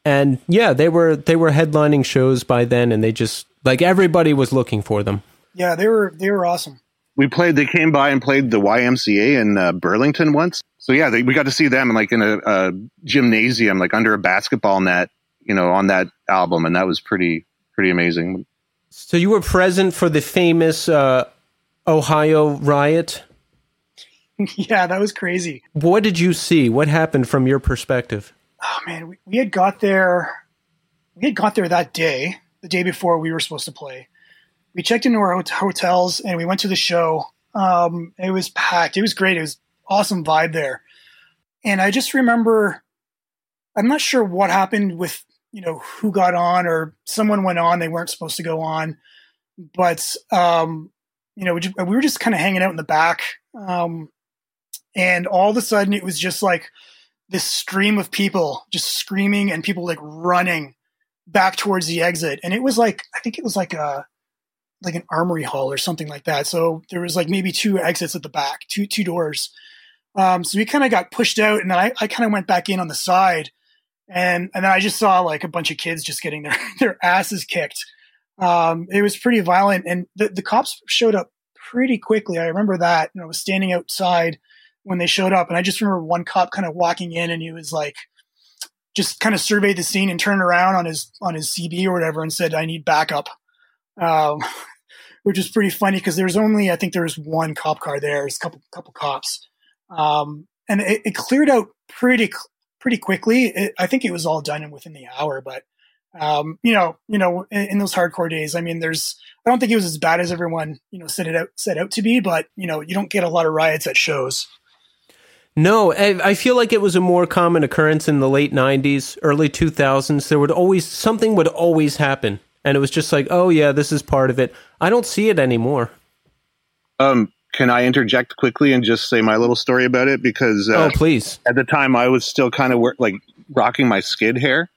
And yeah, they were they were headlining shows by then, and they just like everybody was looking for them. Yeah, they were they were awesome we played. They came by and played the YMCA in uh, Burlington once. So yeah, they, we got to see them like in a, a, gymnasium, like under a basketball net, you know, on that album, and that was pretty pretty amazing. So you were present for the famous uh, Ohio riot. yeah, that was crazy. What did you see? What happened from your perspective? Oh man, we, we had got there. We had got there that day, the day before we were supposed to play we checked into our hotels and we went to the show. Um, it was packed. It was great. It was awesome vibe there. And I just remember, I'm not sure what happened with, you know, who got on or someone went on. They weren't supposed to go on, but, um, you know, we, were just kind of hanging out in the back. Um, and all of a sudden it was just like this stream of people just screaming and people like running back towards the exit. And it was like, I think it was like a, like an armory hall or something like that. So there was like maybe two exits at the back, two two doors. Um, so we kind of got pushed out, and then I, I kind of went back in on the side, and and then I just saw like a bunch of kids just getting their their asses kicked. Um, it was pretty violent, and the the cops showed up pretty quickly. I remember that. Know, I was standing outside when they showed up, and I just remember one cop kind of walking in, and he was like, just kind of surveyed the scene and turned around on his on his CB or whatever, and said, "I need backup." Um, which is pretty funny because there's only I think there was one cop car there, there's a couple couple cops, um, and it, it, cleared out pretty pretty quickly. It, I think it was all done within the hour, but um, you know, you know, in, in, those hardcore days, I mean, there's I don't think it was as bad as everyone you know set it out set out to be, but you know, you don't get a lot of riots at shows. No, I feel like it was a more common occurrence in the late '90s, early 2000s. There would always something would always happen and it was just like, oh yeah, this is part of it. I don't see it anymore. Um, can I interject quickly and just say my little story about it? Because uh, oh, please. At the time, I was still kind of like rocking my skid hair,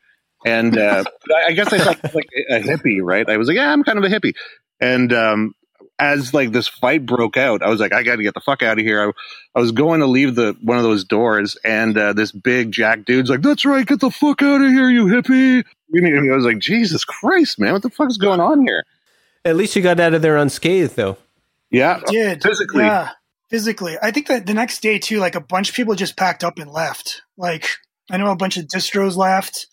and uh, I guess I felt like a hippie, right? I was like, yeah, I'm kind of a hippie, and um, as like this fight broke out, I was like, I got to get the fuck out of here. I, I was going to leave the one of those doors, and uh, this big jack dude's like, "That's right, get the fuck out of here, you hippie!" And I was like, "Jesus Christ, man, what the fuck is going on here?" At least you got out of there unscathed, though. Yeah, did physically. Yeah, physically. I think that the next day too, like a bunch of people just packed up and left. Like I know a bunch of distros left.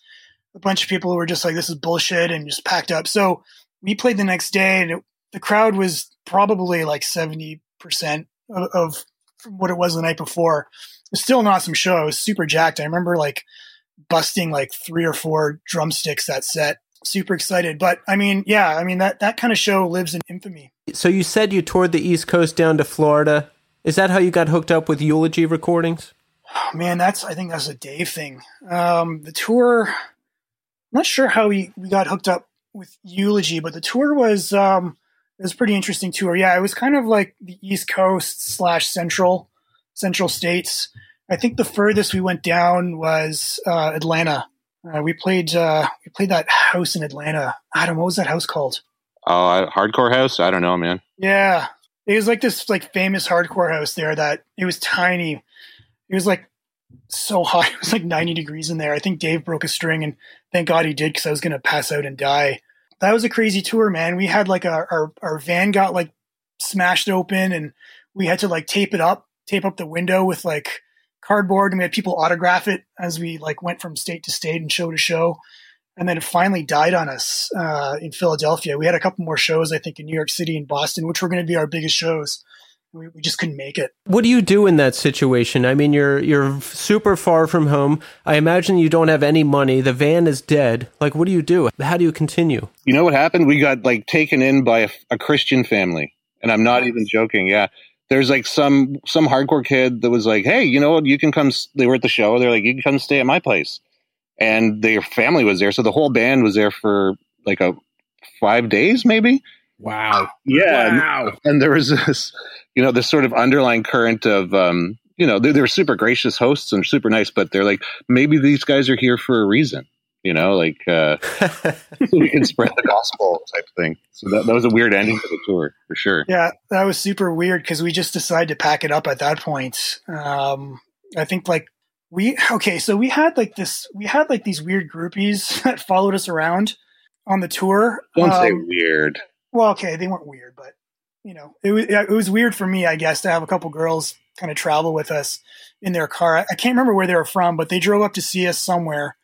A bunch of people were just like, "This is bullshit," and just packed up. So we played the next day, and it, the crowd was probably like seventy percent of, of what it was the night before. It's still an awesome show. I was super jacked. I remember like busting like three or four drumsticks that set. Super excited. But I mean, yeah, I mean that that kind of show lives in infamy. So you said you toured the East Coast down to Florida. Is that how you got hooked up with Eulogy recordings? Oh, man, that's I think that's a Dave thing. Um, the tour, I'm not sure how we, we got hooked up with Eulogy, but the tour was um, it was pretty interesting tour. Yeah, it was kind of like the East Coast slash Central Central States. I think the furthest we went down was uh, Atlanta. Uh, we played uh, we played that house in Atlanta. Adam, what was that house called? Oh, hardcore house? I don't know, man. Yeah, it was like this like famous hardcore house there. That it was tiny. It was like so hot. It was like 90 degrees in there. I think Dave broke a string, and thank God he did because I was going to pass out and die. That was a crazy tour, man. We had like our, our our van got like smashed open, and we had to like tape it up, tape up the window with like cardboard, and we had people autograph it as we like went from state to state and show to show. And then it finally died on us uh, in Philadelphia. We had a couple more shows, I think, in New York City and Boston, which were going to be our biggest shows. We, we just couldn't make it. What do you do in that situation? I mean, you're you're super far from home. I imagine you don't have any money. The van is dead. Like, what do you do? How do you continue? You know what happened? We got like taken in by a, a Christian family, and I'm not even joking. Yeah, there's like some some hardcore kid that was like, "Hey, you know what? You can come." They were at the show. They're like, "You can come stay at my place," and their family was there, so the whole band was there for like a five days, maybe. Wow. Yeah, and- Wow. and there was this, you know, this sort of underlying current of, um, you know, they, they were super gracious hosts and super nice, but they're like, maybe these guys are here for a reason, you know, like uh, so we can spread the gospel type thing. So that, that was a weird ending to the tour for sure. Yeah, that was super weird because we just decided to pack it up at that point. Um, I think like we okay, so we had like this, we had like these weird groupies that followed us around on the tour. Don't say Um, weird. Well, okay, they weren't weird, but you know, it was it was weird for me, I guess, to have a couple girls kind of travel with us in their car. I, I can't remember where they were from, but they drove up to see us somewhere,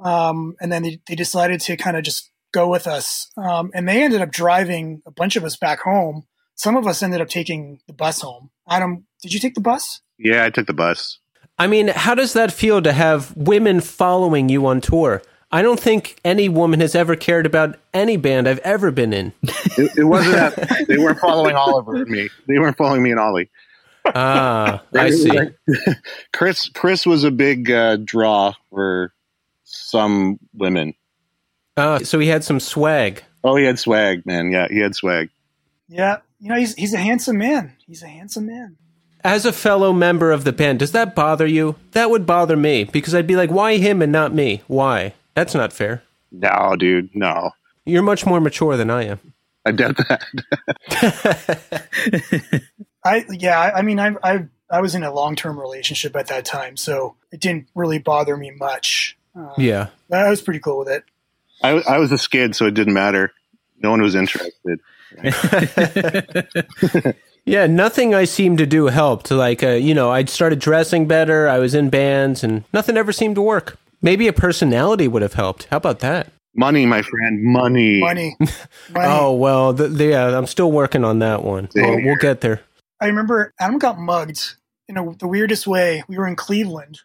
um, and then they, they decided to kind of just go with us, um, and they ended up driving a bunch of us back home. Some of us ended up taking the bus home. Adam, did you take the bus? Yeah, I took the bus. I mean, how does that feel to have women following you on tour? I don't think any woman has ever cared about any band I've ever been in. It, it wasn't that they weren't following Oliver and me. They weren't following me and Ollie. Ah, I see. Chris, Chris was a big uh, draw for some women. Ah, so he had some swag. Oh, he had swag, man. Yeah, he had swag. Yeah, you know, he's he's a handsome man. He's a handsome man. As a fellow member of the band, does that bother you? That would bother me because I'd be like, why him and not me? Why? That's not fair. No, dude, no. You're much more mature than I am. I doubt that. I yeah, I, I mean, I I I was in a long term relationship at that time, so it didn't really bother me much. Uh, Yeah. I was pretty cool with it. I, I was a skid, so it didn't matter. No one was interested. Yeah, nothing I seemed to do helped. Like, uh, you know, I'd started dressing better. I was in bands, and nothing ever seemed to work. Maybe a personality would have helped. How about that? Money, my friend, money. Money, money. Oh well, th the, yeah, I'm still working on that one. Same We'll, we'll get there. I remember Adam got mugged in a, the weirdest way. We were in Cleveland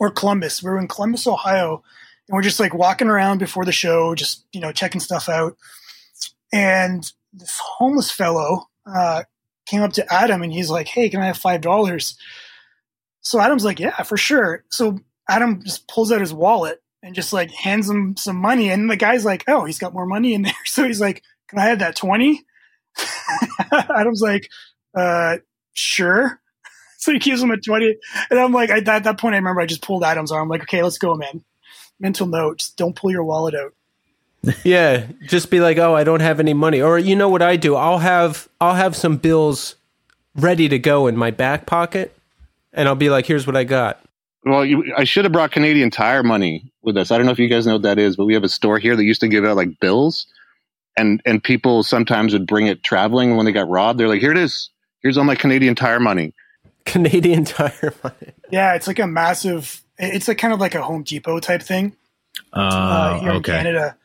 or Columbus. We were in Columbus, Ohio, and we're just like walking around before the show, just you know checking stuff out. And this homeless fellow uh, came up to Adam and he's like, "Hey, can I have five dollars?" So Adam's like, "Yeah, for sure." So Adam just pulls out his wallet and just like hands him some money, and the guy's like, "Oh, he's got more money in there." So he's like, "Can I have that 20? Adam's like, uh, sure. So he gives him a 20. And I'm like, at that, point, I remember I just pulled Adam's arm. I'm like, okay, let's go, man. Mental note, don't pull your wallet out. yeah, just be like, "Oh, I don't have any money." Or you know what I do? I'll have I'll have some bills ready to go in my back pocket and I'll be like, "Here's what I got." Well, you, I should have brought Canadian Tire money with us. I don't know if you guys know what that is, but we have a store here that used to give out like bills, and and people sometimes would bring it traveling when they got robbed. They're like, "Here it is. Here's all my Canadian Tire money." Canadian Tire money. Yeah, it's like a massive. It's like kind of like a Home Depot type thing Uh, uh, here in. Canada.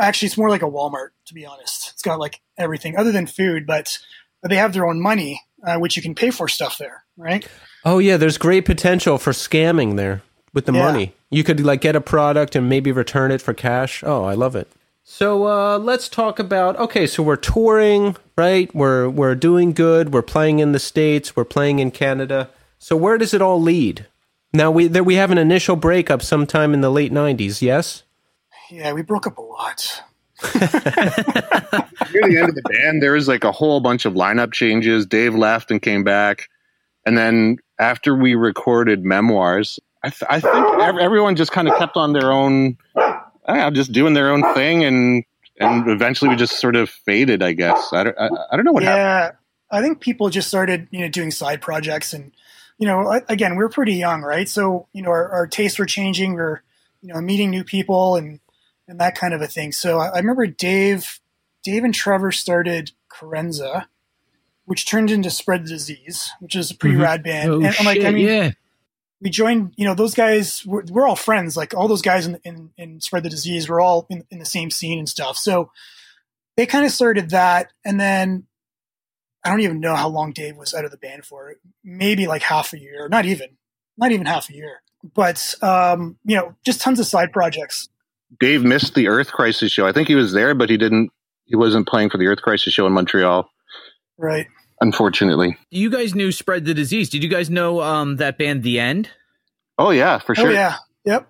Actually, it's more like a Walmart, to be honest. It's got like everything other than food, but, but they have their own money, uh, which you can pay for stuff there, right? Oh yeah, there's great potential for scamming there with the Yeah. money. You could like get a product and maybe return it for cash. Oh, I love it. So uh, let's talk about okay. So we're touring, right? We're we're doing good. We're playing in the states. We're playing in Canada. So where does it all lead? Now we there, we have an initial breakup sometime in the late '90s. Yes. Yeah, we broke up a lot. Near the end of the band, there was like a whole bunch of lineup changes. Dave left and came back, and then after we recorded memoirs, I, th- I think everyone just kind of kept on their own, know, just doing their own thing, and and eventually we just sort of faded. I guess I don't, I, I don't know what happened. yeah, I think people just started, you know, doing side projects, and you know, again, we're pretty young, right? So you know, our, our tastes were changing. We're you know meeting new people and and that kind of a thing. So I, I remember Dave, Dave and Trevor started Carenza, which turned into Spread the Disease, which is a pretty Mhm. rad band. Oh, and I'm like, I shit, mean, yeah. we joined, you know, those guys, we're, we're all friends. Like all those guys in, in, in Spread the Disease, we're all in, in the same scene and stuff. So they kind of started that. And then I don't even know how long Dave was out of the band for. Maybe like half a year, not even, not even half a year. But, um, you know, just tons of side projects. Dave missed the Earth Crisis show. I think he was there, but he didn't. He wasn't playing for the Earth Crisis show in Montreal, Right. Unfortunately. You guys knew Spread the Disease. Did you guys know um, that band, The End? Oh yeah, for sure. Oh, yeah. Yep.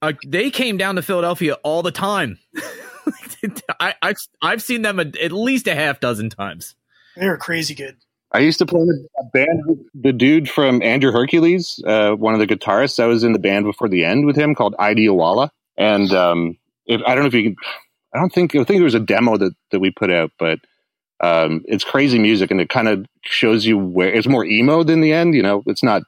Uh, they came down to Philadelphia all the time. I, I've I've seen them a, at least a half dozen times. They were crazy good. I used to play in a band with the dude from Andrew Hercules, uh, one of the guitarists. I was in the band before the end with him called Ideawala. And um, if, I don't know if you can, I don't think, I think there was a demo that, that we put out, but um, it's crazy music and it kind of shows you where it's more emo than the end. You know, it's not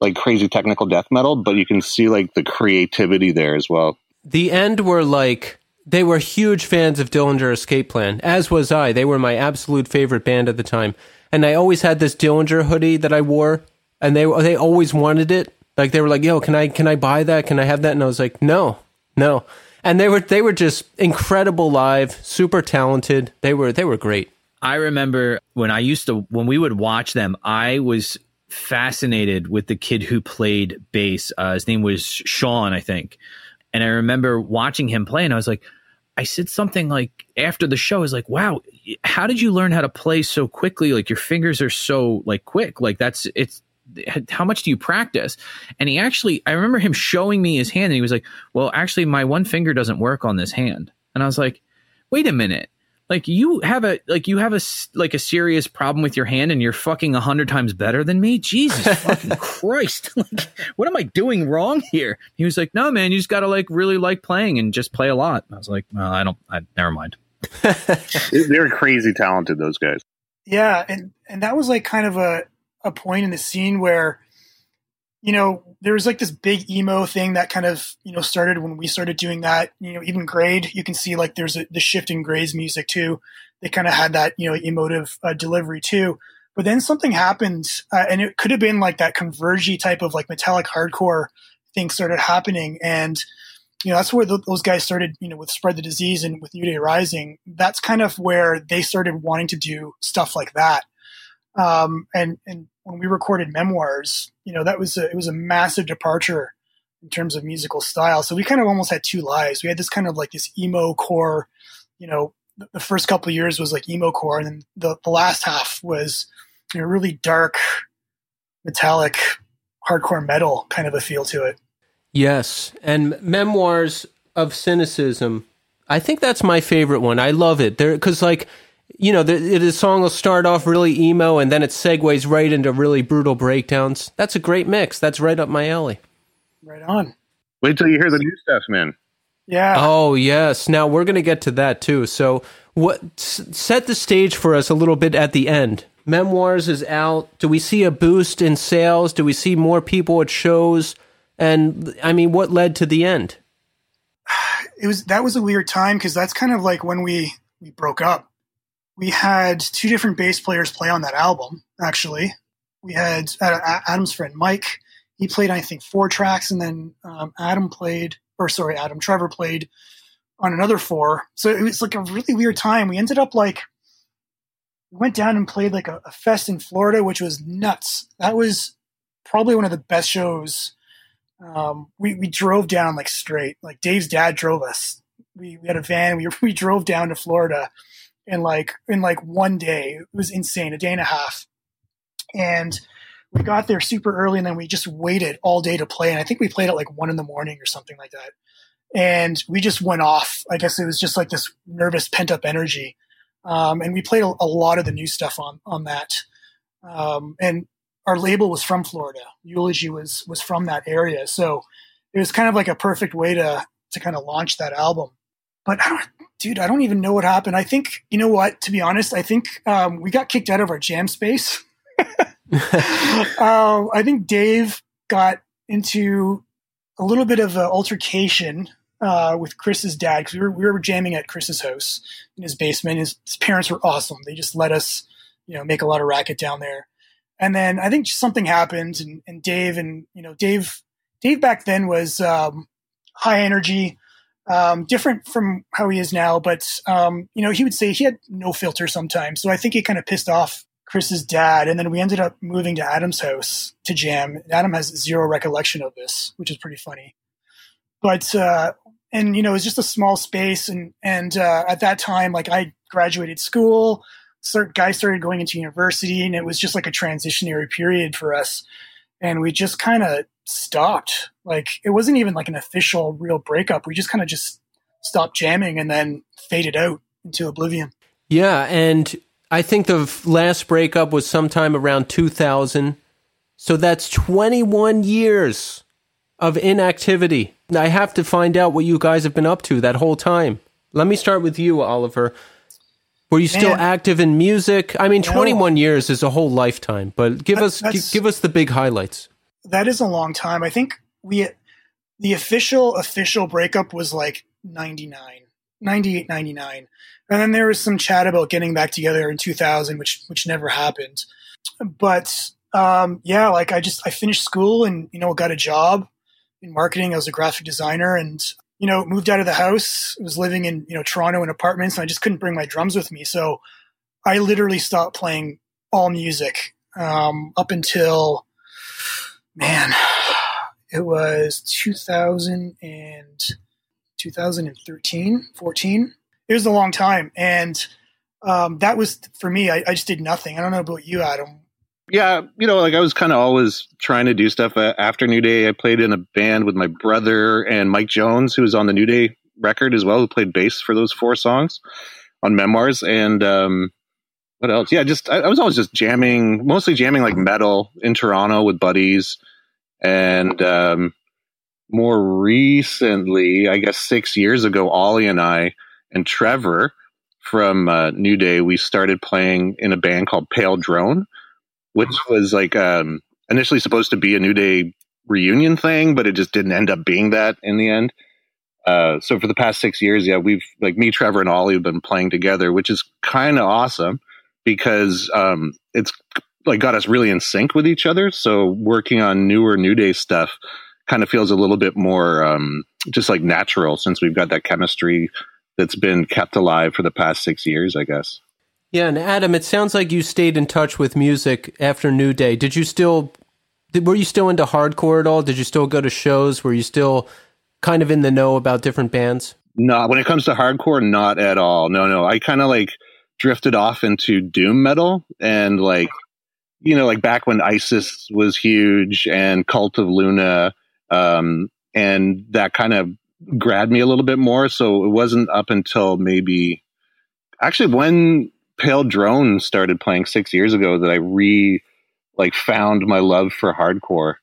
like crazy technical death metal, but you can see like the creativity there as well. The end were like they were huge fans of Dillinger Escape Plan, as was I. They were my absolute favorite band at the time, and I always had this Dillinger hoodie that I wore, and they they always wanted it. Like they were like, "Yo, can I can I buy that? Can I have that?" And I was like, "No, no." And they were they were just incredible live, super talented. They were they were great. I remember when I used to when we would watch them, I was fascinated with the kid who played bass. Uh, his name was Sean, I think. And I remember watching him play, and I was like, I said something like after the show, I was like, "Wow, how did you learn how to play so quickly? Like your fingers are so like quick. Like that's it's." How much do you practice? And he actually, I remember him showing me his hand, and he was like, "Well, actually, my one finger doesn't work on this hand." And I was like, "Wait a minute! like you have a like you have a like a serious problem with your hand and you're fucking a hundred times better than me jesus fucking christ like what am i doing wrong here he was like no man you just gotta like really like playing and just play a lot i was like well i don't i never mind They're crazy talented, those guys. Yeah, and and that was like kind of a a point in the scene where, you know, there was like this big emo thing that kind of you know started when we started doing that. You know, even Grade, you can see like there's a, the shift in Grade's music too. They kind of had that you know emotive uh, delivery too. But then something happened, uh, and it could have been like that convergy type of like metallic hardcore thing started happening, and you know that's where th- those guys started. You know, with Spread the Disease and with New Day Rising, that's kind of where they started wanting to do stuff like that. Um, and and when we recorded memoirs, you know, that was a, it was a massive departure in terms of musical style. So we kind of almost had two lives. We had this kind of like this emo core, you know, the- first couple of years was like emo core, and then the, the last half was you know really dark, metallic, hardcore metal kind of a feel to it. Yes, and memoirs of cynicism. I think that's my favorite one. I love it there because, like, you know, the, the song will start off really emo and then it segues right into really brutal breakdowns. That's a great mix. That's right up my alley. Right on. Wait till you hear the new stuff, man. Yeah. Oh yes. Now we're going to get to that too. So what s- set the stage for us a little bit at the end. Memoirs is out. Do we see a boost in sales? Do we see more people at shows? And I mean, what led to the end? it was that was a weird time because that's kind of like when we we broke up. We had two different bass players play on that album. Actually, we had uh, Adam's friend Mike. He played, I think, four tracks, and then um, Adam played, or sorry, Adam Trevor played on another four. So it was like a really weird time. We ended up like we went down and played like a, a fest in Florida, which was nuts. That was probably one of the best shows um, we we drove down like straight. Like Dave's dad drove us. We, we had a van. We we drove down to Florida, and like in like one day, it was insane. A day and a half, and we got there super early, and then we just waited all day to play. And I think we played at like one in the morning or something like that. And we just went off. I guess it was just like this nervous pent up energy. Um, and we played a, a, lot of the new stuff on on that. Um, and our label was from Florida. Eulogy was was from that area, so it was kind of like a perfect way to to kind of launch that album. But I don't, dude, I don't even know what happened. I think you know what. To be honest, I think um, we got kicked out of our jam space. uh, I think Dave got into a little bit of an altercation uh, with Chris's dad because we were, we were jamming at Chris's house in his basement. His, his, parents were awesome. They just let us, you know, make a lot of racket down there. And then I think something happened, and, and Dave and you know Dave Dave back then was um, high energy, um, different from how he is now. But um, you know he would say he had no filter sometimes, so I think he kind of pissed off Chris's dad. And then we ended up moving to Adam's house to jam. Adam has zero recollection of this, which is pretty funny. But uh, and you know it was just a small space, and and uh, at that time, like I graduated school start, guys started going into university, and it was just like a transitionary period for us. And we just kind of stopped. Like it wasn't even like an official real breakup. We just kind of just stopped jamming and then faded out into oblivion. Yeah, and I think the last breakup was sometime around 2000. So that's 21 years of inactivity. I have to find out what you guys have been up to that whole time. Let me start with you, Oliver. Were you still Man. active in music? I mean, no. 21 years is a whole lifetime, but give that, us give us the big highlights. That is a long time. I think we the official official breakup was like 99, 98, 99. And then there was some chat about getting back together in 2000 which which never happened. But um, yeah, like I just I finished school and you know got a job in marketing. I was a graphic designer and you know, moved out of the house, was living in, you know, Toronto in apartments, and I just couldn't bring my drums with me. So I literally stopped playing all music um, up until, man, it was 2000 and 2013, 14. It was a long time. And um, that was for me, I, I just did nothing. I don't know about you, Adam yeah, you know, like I was kind of always trying to do stuff uh, after New Day. I played in a band with my brother and Mike Jones, who was on the New Day record as well, who played bass for those four songs on Memoirs. And um, what else? Yeah, just I, I was always just jamming, mostly jamming like metal in Toronto with buddies. And um, more recently, I guess six years ago, Ollie and I and Trevor from uh, New Day, we started playing in a band called Pale Drone which was like um, initially supposed to be a New Day reunion thing, but it just didn't end up being that in the end. Uh, so for the past six years, yeah, we've like me, Trevor, and Ollie have been playing together, which is kind of awesome because um, it's like got us really in sync with each other. So working on newer New Day stuff kind of feels a little bit more um, just like natural since we've got that chemistry that's been kept alive for the past six years, I guess. Yeah, and Adam, it sounds like you stayed in touch with music after New Day. Did you still were you still into hardcore at all? Did you still go to shows? Were you still kind of in the know about different bands? No, when it comes to hardcore, not at all. No, no. I kind of like drifted off into doom metal and like you know, like back when ISIS was huge and Cult of Luna, um, and that kind of grabbed me a little bit more. So it wasn't up until maybe actually when Pale Drone started playing six years ago that I re like found my love for hardcore.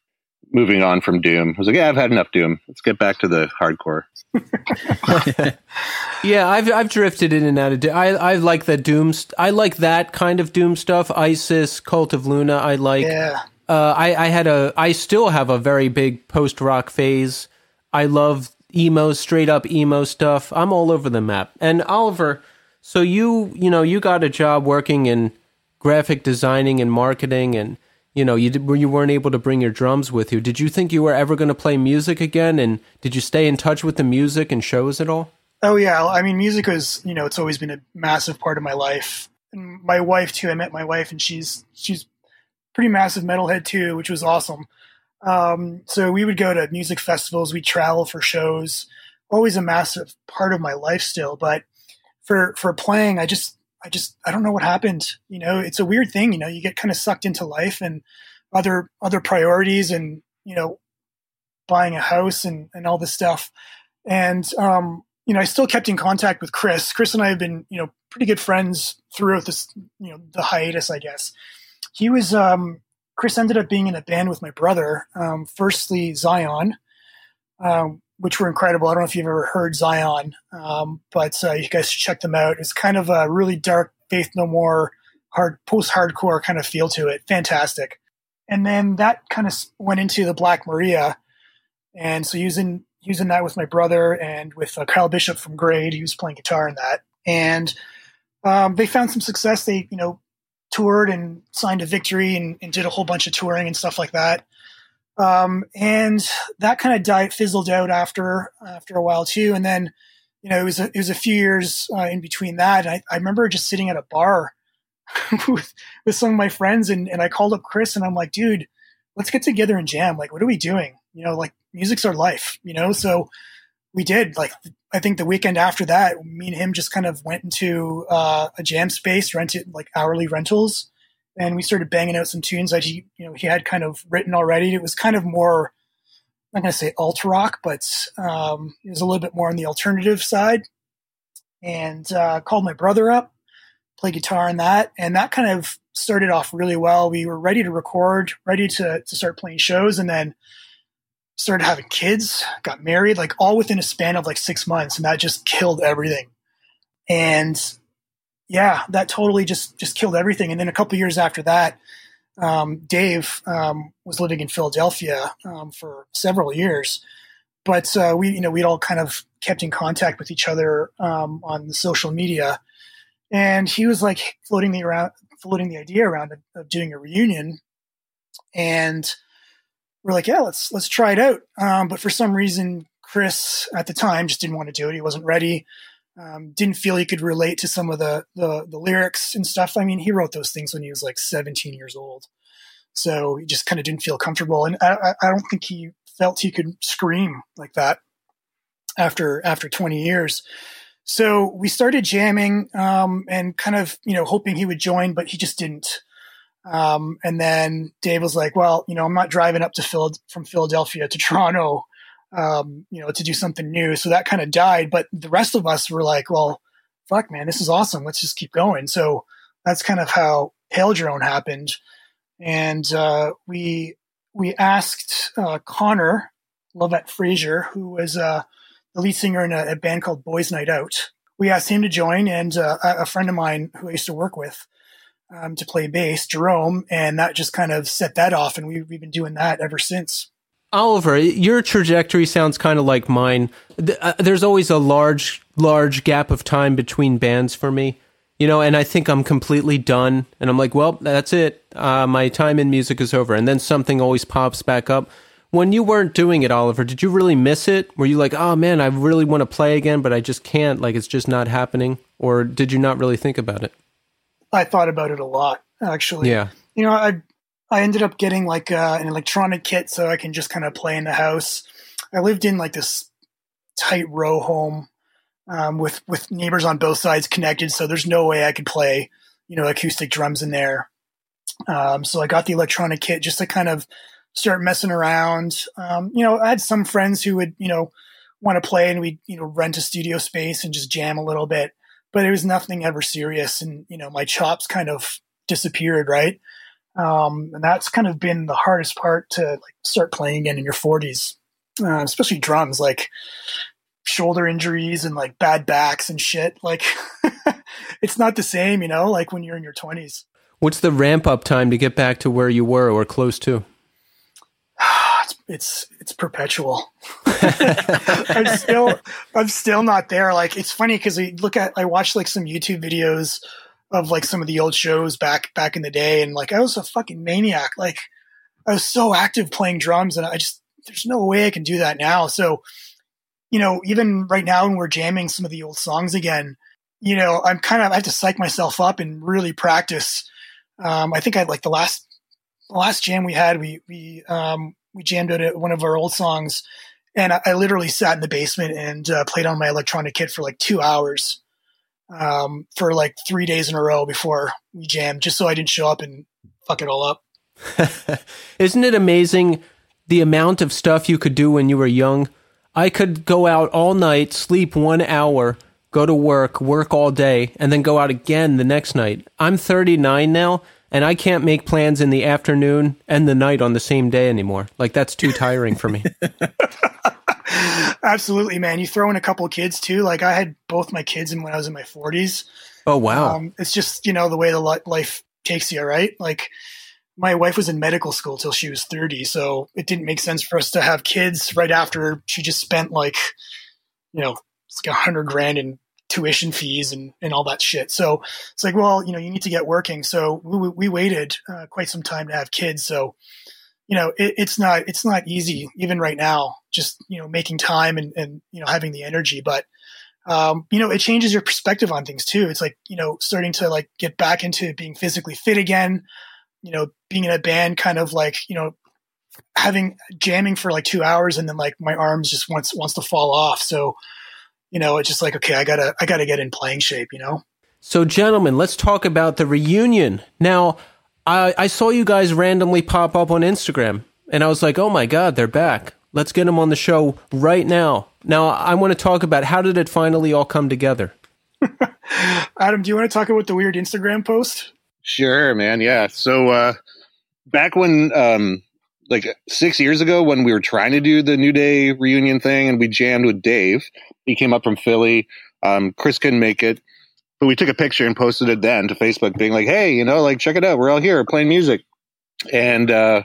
Moving on from Doom. I was like, yeah, I've had enough Doom. Let's get back to the hardcore. Yeah, I've I've drifted in and out of. Doom. I I like the Doom. St- I like that kind of Doom stuff. ISIS, Cult of Luna. I like. Yeah. Uh, I I had a. I still have a very big post rock phase. I love emo, straight up emo stuff. I'm all over the map. And Oliver, so you you know you got a job working in graphic designing and marketing, and you know you did, you weren't able to bring your drums with you. Did you think you were ever going to play music again? And did you stay in touch with the music and shows at all? Oh yeah, I mean, music is you know it's always been a massive part of my life. And my wife too. I met my wife, and she's she's pretty massive metalhead too, which was awesome. Um, so we would go to music festivals, we travel for shows. Always a massive part of my life still, but for for playing, I just I just I don't know what happened. You know, it's a weird thing. You know, you get kind of sucked into life and other other priorities, and you know, buying a house and and all this stuff. And um, you know, I still kept in contact with Chris. Chris and I have been, you know, pretty good friends throughout this, you know, the hiatus, I guess. He was, um, Chris ended up being in a band with my brother. Um, firstly, Zion, um, which were incredible. I don't know if you've ever heard Zion, um, but uh, you guys should check them out. It's kind of a really dark, Faith No More, hard post-hardcore kind of feel to it. Fantastic. And then that kind of went into the Black Maria, and so using using that with my brother and with uh, Kyle Bishop from Grade, he was playing guitar in that, and um, they found some success. They you know toured and signed a victory and, and did a whole bunch of touring and stuff like that. Um, and that kind of died, fizzled out after after a while too. And then, you know, it was a, it was a few years uh, in between that. I, I remember just sitting at a bar with with some of my friends, and and I called up Chris, and I'm like, dude, let's get together and jam. Like, what are we doing? You know, like music's our life. You know, so we did. Like, I think the weekend after that, me and him just kind of went into uh, a jam space, rented like hourly rentals and we started banging out some tunes that he, you know, he had kind of written already. It was kind of more, I'm not going to say alt rock, but um, it was a little bit more on the alternative side. And uh, called my brother up, play guitar in that, and that kind of started off really well. We were ready to record, ready to to start playing shows, and then started having kids, got married, like all within a span of like six months, and that just killed everything. And yeah, that totally just just killed everything. And then a couple years after that, um, Dave um, was living in Philadelphia um, for several years, but uh, we you know we'd all kind of kept in contact with each other um, on social media, and he was like floating the around floating the idea around of, of doing a reunion, and we're like, yeah, let's let's try it out. Um, but for some reason, Chris at the time just didn't want to do it. He wasn't ready um, didn't feel he could relate to some of the, the, the lyrics and stuff. I mean, he wrote those things when he was like 17 years old, so he just kind of didn't feel comfortable. And I, I don't think he felt he could scream like that after after 20 years. So we started jamming um, and kind of you know hoping he would join, but he just didn't. Um, and then Dave was like, "Well, you know, I'm not driving up to Phil- from Philadelphia to Toronto um, you know, to do something new. So that kind of died. But the rest of us were like, well, fuck, man, this is awesome. Let's just keep going. So that's kind of how Pale Drone happened. And uh, we we asked uh, Connor Lovett Frazier, who was uh, the lead singer in a, a, band called Boys Night Out. We asked him to join, and uh, a friend of mine who I used to work with um, to play bass, Jerome, and that just kind of set that off, and we, we've been doing that ever since. Oliver, your trajectory sounds kind of like mine. Uh, there's always a large, large gap of time between bands for me, you know, and I think I'm completely done. And I'm like, well, that's it. Uh, my time in music is over. And then something always pops back up. When you weren't doing it, Oliver, did you really miss it? Were you like, oh man, I really want to play again, but I just can't? Like, it's just not happening? Or did you not really think about it? I thought about it a lot, actually. Yeah. You know, I I ended up getting like uh, an electronic kit so I can just kind of play in the house. I lived in like this tight row home um, with with neighbors on both sides connected, so there's no way I could play you know acoustic drums in there. Um, so I got the electronic kit just to kind of start messing around. Um, you know, I had some friends who would you know want to play, and we'd you know rent a studio space and just jam a little bit, but it was nothing ever serious, and you know my chops kind of disappeared, right? Um, and that's kind of been the hardest part to like start playing again in your 40s, uh, especially drums, like shoulder injuries and like bad backs and shit. Like it's not the same, you know, like when you're in your 20s. What's the ramp up time to get back to where you were or close to? it's it's, it's perpetual. I'm still I'm still not there. Like it's funny because I look at I watched like some YouTube videos of like some of the old shows back back in the day, and like I was a fucking maniac. Like I was so active playing drums, and I just there's no way I can do that now. So you know, even right now when we're jamming some of the old songs again, you know, I'm kind of I have to psych myself up and really practice. Um, I think I like the last the last jam we had, we we um, we jammed out one of our old songs, and I, I literally sat in the basement and uh, played on my electronic kit for like two hours, um, for like three days in a row before we jammed, just so I didn't show up and fuck it all up. Isn't it amazing the amount of stuff you could do when you were young? I could go out all night, sleep one hour, go to work, work all day, and then go out again the next night. I'm 39 now, and I can't make plans in the afternoon and the night on the same day anymore. Like that's too tiring for me. Absolutely, man. You throw in a couple of kids too. Like I had both my kids when I was in my 40s. Oh wow. Um, it's just you know the way the life takes you, right? Like my wife was in medical school till she was 30, so it didn't make sense for us to have kids right after she just spent like you know it's like a hundred grand in tuition fees and, and all that shit. So it's like, well, you know, you need to get working. So we, we waited uh, quite some time to have kids. So, you know, it, it's not, it's not easy even right now, just, you know, making time and, and, you know, having the energy, but, um, you know, it changes your perspective on things too. It's like, you know, starting to like get back into being physically fit again, you know, being in a band kind of like, you know, having jamming for like two hours and then like my arms just wants, wants to fall off. So, you know, it's just like, okay, I gotta, I gotta get in playing shape, you know? So, gentlemen, let's talk about the reunion. Now, I, I saw you guys randomly pop up on Instagram, and I was like, oh my God, they're back. Let's get them on the show right now. Now, I want to talk about how did it finally all come together? Adam, do you want to talk about the weird Instagram post? Sure, man. Yeah. So, uh, back when, um, like six years ago when we were trying to do the New Day reunion thing and we jammed with Dave. He came up from Philly. Um, Chris couldn't make it, but we took a picture and posted it then to Facebook, being like, "Hey, you know, like check it out. We're all here playing music." And uh,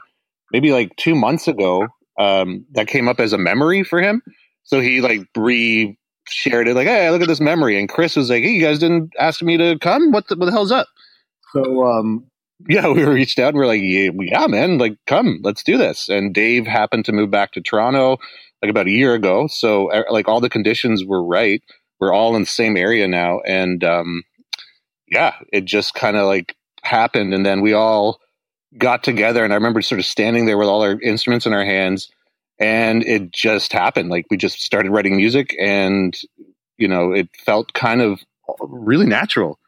maybe like two months ago, um, that came up as a memory for him. So he like re shared it, like, "Hey, look at this memory." And Chris was like, "Hey, you guys didn't ask me to come. What the, what the hell's up?" So um, yeah, we reached out and we are like, yeah, yeah, man, like come, let's do this. And Dave happened to move back to Toronto like about a year ago, so uh, like all the conditions were right. We're all in the same area now, and um, yeah, it just kind of like happened, and then we all got together. And I remember sort of standing there with all our instruments in our hands, and it just happened. Like we just started writing music, and you know, it felt kind of really natural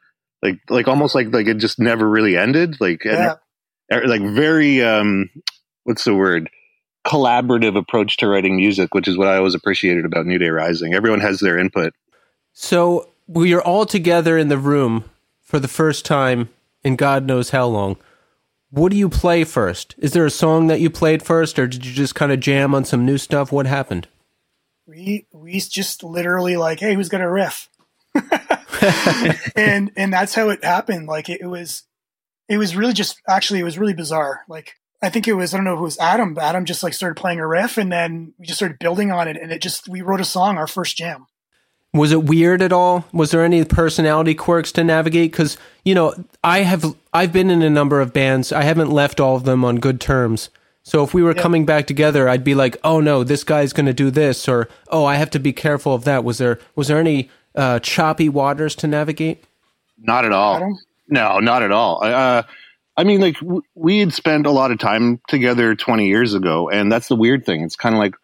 like like almost like like it just never really ended like yeah. and, like very um what's the word collaborative approach to writing music which is what i always appreciated about new day rising everyone has their input so we are all together in the room for the first time in god knows how long what do you play first is there a song that you played first or did you just kind of jam on some new stuff what happened we we just literally like hey who's gonna riff and and that's how it happened. Like it, it, was, it was really just actually it was really bizarre. Like I think it was I don't know if it was Adam. Adam just like started playing a riff, and then we just started building on it, and it just we wrote a song, our first jam. Was it weird at all? Was there any personality quirks to navigate? Because you know, I have I've been in a number of bands. I haven't left all of them on good terms. So if we were coming back together, I'd be like, "Oh no, this guy's going to do this," or "Oh, I have to be careful of that." Was there was there any uh, choppy waters to navigate? Not at all. No, not at all. Uh, I mean, like w- we had spent a lot of time together 20 years ago, and that's the weird thing. It's kind of like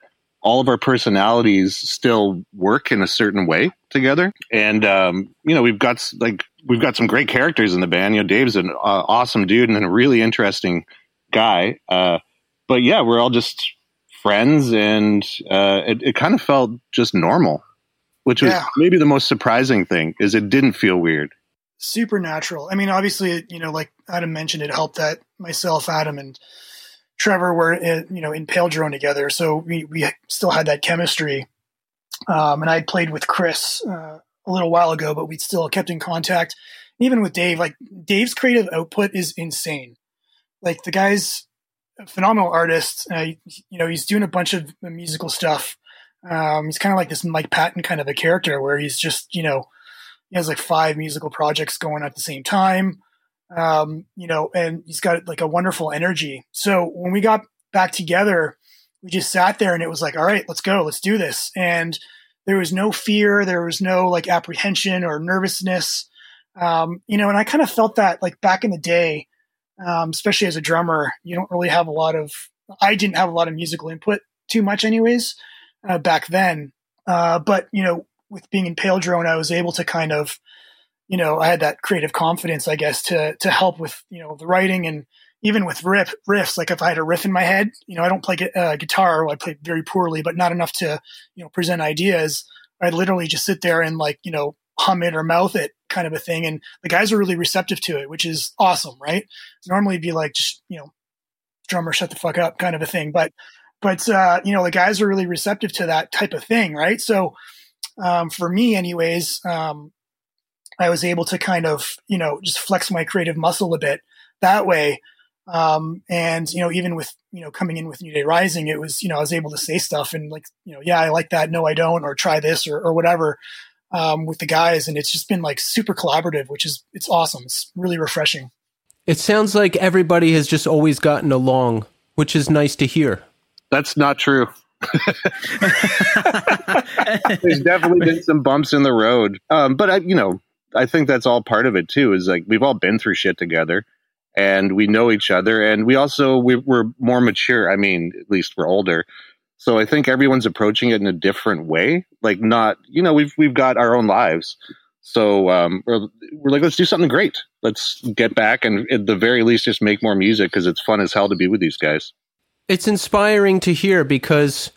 all of our personalities still work in a certain way together, and um, you know, we've got like we've got some great characters in the band. You know, Dave's an uh, awesome dude and a really interesting guy. Uh, but yeah, we're all just friends, and uh, it, it kind of felt just normal which was yeah. maybe the most surprising thing is it didn't feel weird supernatural. I mean, obviously, you know, like Adam mentioned, it helped that myself, Adam, and Trevor were, in, you know, in Pale Drone together, so we we still had that chemistry. Um, and I played with Chris uh, a little while ago, but we still kept in contact. Even with Dave, like Dave's creative output is insane. Like the guy's a phenomenal artist. Uh, you know, he's doing a bunch of musical stuff. Um, he's kind of like this Mike Patton kind of a character where he's just, you know, he has like five musical projects going at the same time. Um, you know, and he's got like a wonderful energy. So when we got back together, we just sat there and it was like, all right, let's go, let's do this. And there was no fear, there was no like apprehension or nervousness. Um, you know, and I kind of felt that like back in the day, um, especially as a drummer, you don't really have a lot of, I didn't have a lot of musical input too much anyways, uh, back then. Uh, but you know, with being in Pale Drone, I was able to kind of, you know, I had that creative confidence, I guess, to to help with you know the writing and even with riff riffs. Like if I had a riff in my head, you know, I don't play uh, guitar, I play very poorly, but not enough to you know present ideas. I'd literally just sit there and like you know hum it or mouth it kind of a thing, and the guys are really receptive to it, which is awesome, right? Normally, be like just you know, drummer, shut the fuck up, kind of a thing, but but uh, you know the guys are really receptive to that type of thing, right? So um, for me, anyways, um, I was able to kind of, you know, just flex my creative muscle a bit that way. Um, and, you know, even with, you know, coming in with New Day Rising, it was, you know, I was able to say stuff and like, you know, yeah, I like that. No, I don't, or try this or, or whatever, um, with the guys. And it's just been like super collaborative, which is, it's awesome. It's really refreshing. It sounds like everybody has just always gotten along, which is nice to hear. That's not true. There's definitely been some bumps in the road, um, but I, you know, I think that's all part of it too. Is like we've all been through shit together, and we know each other, and we also we, we're more mature. I mean, at least we're older, so I think everyone's approaching it in a different way. Like, not you know, we've we've got our own lives, so um, we're, we're like, let's do something great. Let's get back and at the very least just make more music because it's fun as hell to be with these guys it's inspiring to hear because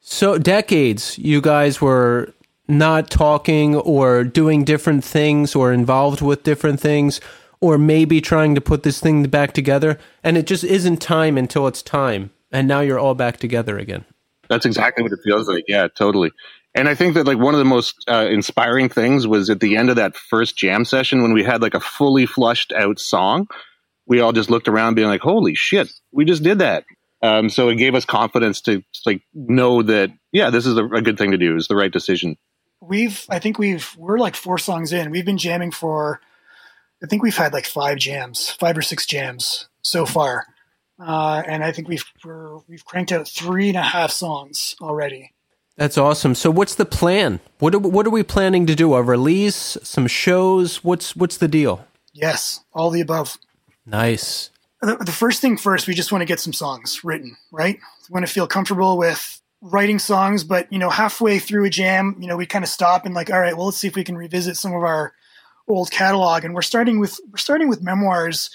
so decades you guys were not talking or doing different things or involved with different things or maybe trying to put this thing back together. And it just isn't time until it's time. And now you're all back together again. That's exactly what it feels like. Yeah totally. And i think that like one of the most uh, inspiring things was at the end of that first jam session when we had like a fully flushed out song. We all just looked around being like holy shit we just did that. Um, so it gave us confidence to like know that yeah, this is a, a good thing to do. It's the right decision. We've I think we've we're like four songs in. We've been jamming for I think we've had like five jams, five or six jams so far, uh, and I think we've we have cranked out three and a half songs already. That's awesome. So, what's the plan? What are, what are we planning to do? A release, some shows? What's what's the deal? Yes, all the above. Nice the first thing first, we just want to get some songs written, right? We want to feel comfortable with writing songs, but you know, halfway through a jam, you know, we kind of stop and like, all right, well, let's see if we can revisit some of our old catalog. And we're starting with we're starting with memoirs,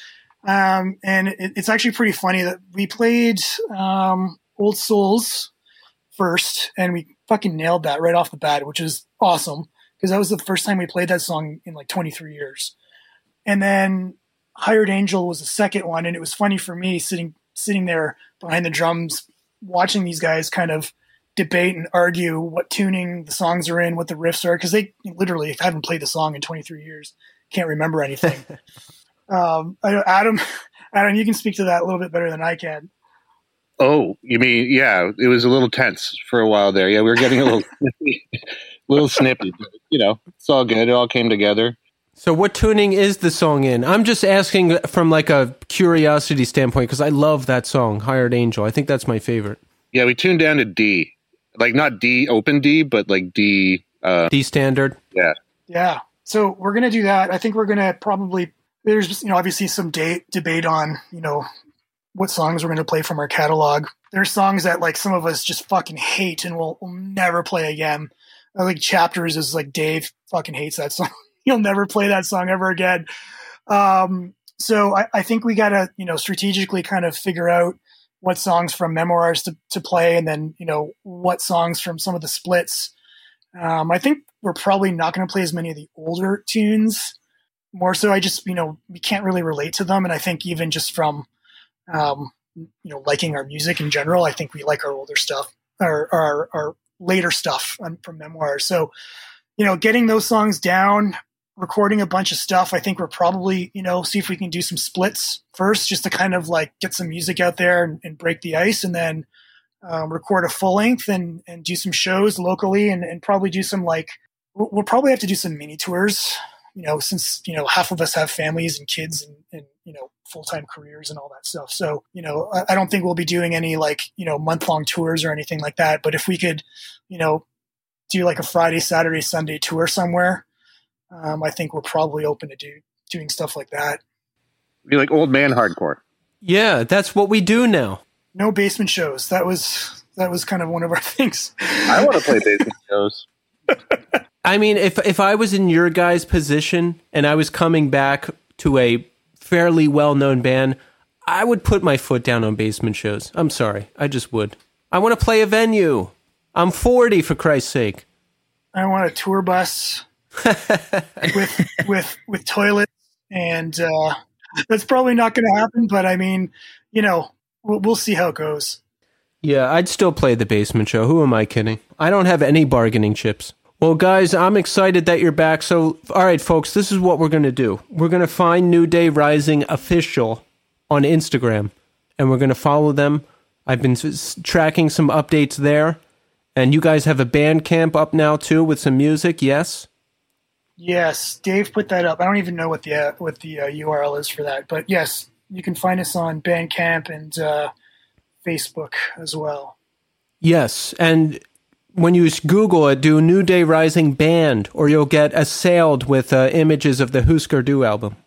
um, and it, it's actually pretty funny that we played um, Old Souls first, and we fucking nailed that right off the bat, which is awesome because that was the first time we played that song in like 23 years. And then Hired Angel was the second one, and it was funny for me sitting sitting there behind the drums, watching these guys kind of debate and argue what tuning the songs are in, what the riffs are, because they literally haven't played the song in 23 years, can't remember anything. um, Adam, Adam, you can speak to that a little bit better than I can. Oh, you mean yeah? It was a little tense for a while there. Yeah, we were getting a little, little snippy. But, you know, it's all good. It all came together. So, what tuning is the song in? I'm just asking from like a curiosity standpoint because I love that song, "Hired Angel." I think that's my favorite. Yeah, we tuned down to D, like not D open D, but like D uh, D standard. Yeah, yeah. So we're gonna do that. I think we're gonna probably there's you know obviously some date debate on you know what songs we're gonna play from our catalog. There's songs that like some of us just fucking hate and will will never play again. I think chapters is like Dave fucking hates that song. You'll never play that song ever again. Um, so I, I, think we got to, you know, strategically kind of figure out what songs from memoirs to, to play and then, you know, what songs from some of the splits. Um, I think we're probably not going to play as many of the older tunes more so. I just you know we can't really relate to them, and I think even just from um, you know liking our music in general, I think we like our older stuff or our, our later stuff from memoirs. So you know, getting those songs down, recording a bunch of stuff. I think we're probably, you know, see if we can do some splits first, just to kind of like get some music out there and, and break the ice, and then um, record a full length and and do some shows locally, and, and probably do some like we'll probably have to do some mini tours. You know, since you know half of us have families and kids and, and you know full time careers and all that stuff. So you know, I, I don't think we'll be doing any like you know month long tours or anything like that. But if we could, you know, do like a Friday, Saturday, Sunday tour somewhere, um, I think we're probably open to do doing stuff like that. Be like old man hardcore. Yeah, that's what we do now. No basement shows. That was that was kind of one of our things. I want to play basement shows. I mean, if if I was in your guys' position and I was coming back to a fairly well known band, I would put my foot down on basement shows. I'm sorry, I just would. I want to play a venue. I'm 40 for Christ's sake. I want a tour bus with with with toilets, and uh, that's probably not going to happen. But I mean, you know, we'll, we'll see how it goes. Yeah, I'd still play the basement show. Who am I kidding? I don't have any bargaining chips. Well, guys, I'm excited that you're back. So, all right, folks, this is what we're going to do. We're going to find New Day Rising official on Instagram, and we're going to follow them. I've been tracking some updates there, and you guys have a Bandcamp up now too with some music. Yes. Yes, Dave put that up. I don't even know what the uh, what the uh, URL is for that, but yes, you can find us on Bandcamp and uh, Facebook as well. Yes, and when you Google it, do New Day Rising band, or you'll get assailed with uh, images of the Husker Du album.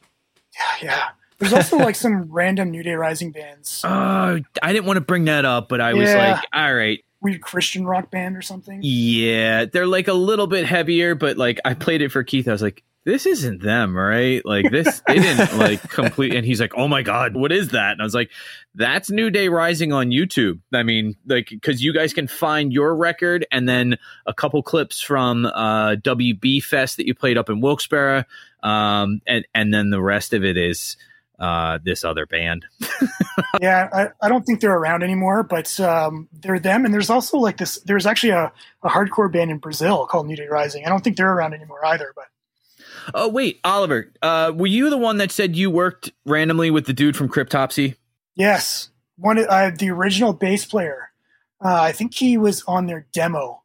Yeah, yeah. There's also like some random New Day Rising bands, Oh, I didn't want to bring that up, but I was Yeah. like, all right. Weird Christian rock band or something. Yeah, they're like a little bit heavier, but like I played it for Keith. I was like, this isn't them, right? Like this, they didn't like complete. And he's like, oh my God, what is that? And I was like, that's New Day Rising on YouTube. I mean, like, because you guys can find your record and then a couple clips from uh, WB Fest that you played up in Wilkes-Barre. Um, and, and then the rest of it is uh, this other band. yeah, I, I don't think they're around anymore, but um, they're them. And there's also like this. There's actually a, a hardcore band in Brazil called New Day Rising. I don't think they're around anymore either. But Oh wait, Oliver, uh, were you the one that said you worked randomly with the dude from Cryptopsy? yes, one uh, the original bass player. Uh, I think he was on their demo,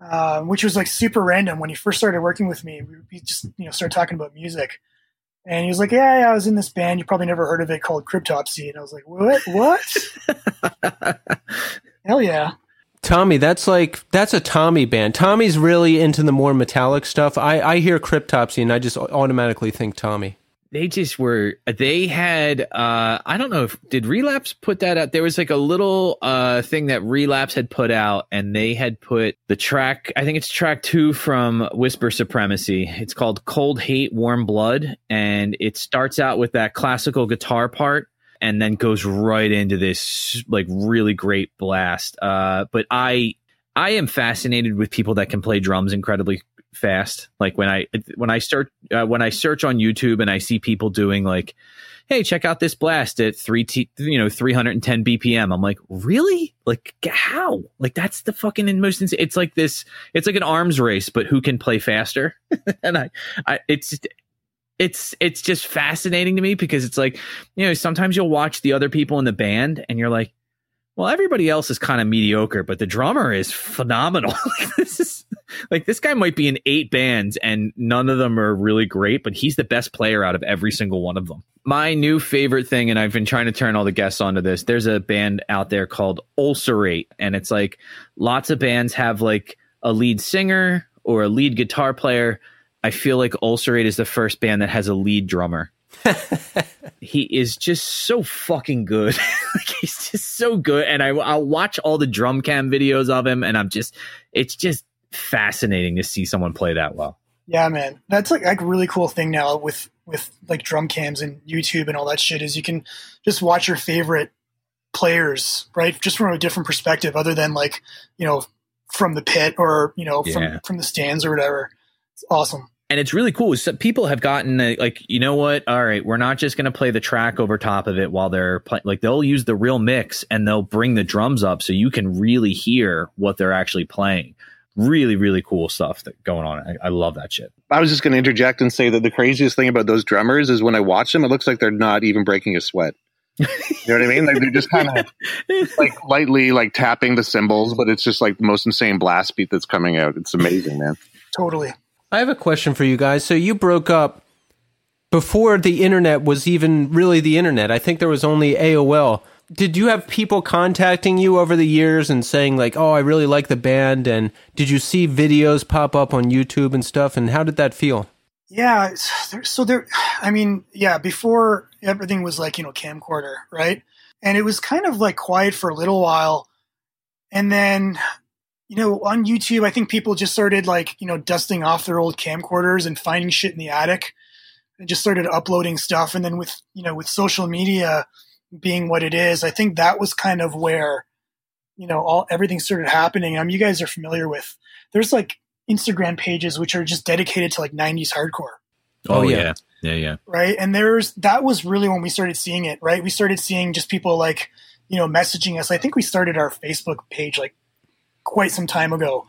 uh, which was like super random. When he first started working with me, we, we just you know started talking about music. And he was like, "Yeah, yeah, I was in this band. You probably never heard of it called Cryptopsy." And I was like, "What? What? Hell yeah!" Tommy, that's like that's a Tommy band. Tommy's really into the more metallic stuff. I, I hear Cryptopsy and I just automatically think Tommy. They just were. They had. Uh, I don't know if did Relapse put that out. There was like a little uh, thing that Relapse had put out, and they had put the track. I think it's track two from Whisper Supremacy. It's called "Cold Hate, Warm Blood," and it starts out with that classical guitar part, and then goes right into this like really great blast. Uh, but I I am fascinated with people that can play drums incredibly fast. Like when I when I start uh, when I search on YouTube and I see people doing like, hey, check out this blast at three t you know three hundred and ten BPM. I'm like, really? Like how? Like that's the fucking most. Ins- it's like this. It's like an arms race, but who can play faster? and I, I it's it's it's just fascinating to me because it's like you know sometimes you'll watch the other people in the band and you're like well everybody else is kind of mediocre but the drummer is phenomenal. Like, this is like this guy might be in eight bands and none of them are really great but he's the best player out of every single one of them. My new favorite thing and i've been trying to turn all the guests onto this there's a band out there called ulcerate and it's like lots of bands have like a lead singer or a lead guitar player. I feel like Ulcerate is the first band that has a lead drummer. he is just so fucking good. like he's just so good, and I I'll watch all the drum cam videos of him, and I'm just it's just fascinating to see someone play that well. Yeah, man, that's like like a really cool thing now with with like drum cams and YouTube and all that shit is you can just watch your favorite players right just from a different perspective other than like you know from the pit or you know from Yeah. from the stands or whatever. It's awesome. And it's really cool. So people have gotten uh, like, you know what? All right, we're not just going to play the track over top of it while they're playing. Like they'll use the real mix and they'll bring the drums up so you can really hear what they're actually playing. Really, really cool stuff that going on. I, I love that shit. I was just going to interject and say that the craziest thing about those drummers is when I watch them, it looks like they're not even breaking a sweat. You know what I mean? Like they're just kind of like lightly like tapping the cymbals, but it's just like the most insane blast beat that's coming out. It's amazing, man. Totally. I have a question for you guys. So you broke up before the internet was even really the internet. I think there was only AOL. Did you have people contacting you over the years and saying like, "Oh, I really like the band," and did you see videos pop up on YouTube and stuff? And how did that feel? Yeah. So there, I mean, yeah, before everything was like, you know, camcorder, right? And it was kind of like quiet for a little while. And then, you know, on YouTube, I think people just started like, you know, dusting off their old camcorders and finding shit in the attic and just started uploading stuff. And then with, you know, with social media being what it is, I think that was kind of where, you know, all everything started happening. Um, you guys are familiar with, there's like Instagram pages which are just dedicated to like 90s hardcore Oh, Oh, yeah. yeah. Yeah. Yeah. right? And there's that was really when we started seeing it, right? We started seeing just people like, you know, messaging us. I think we started our Facebook page like quite some time ago.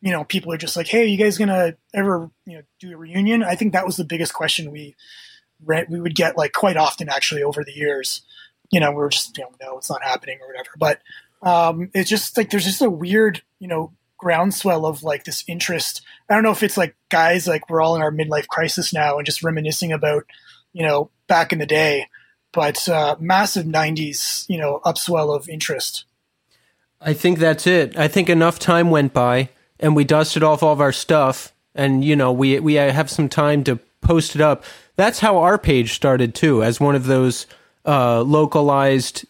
You know, people are just like, "Hey, are you guys gonna ever, you know, do a reunion?" I think that was the biggest question we we would get like quite often actually over the years. You know, we are just, you know, no, it's not happening or whatever. But um, it's just like there's just a weird, you know, groundswell of like this interest. I don't know if it's like guys like we're all in our midlife crisis now and just reminiscing about, you know, back in the day, but uh, massive '90s, you know, upswell of interest. I think that's it. I think enough time went by and we dusted off all of our stuff and you know, we we have some time to post it up. That's how our page started too, as one of those uh, localized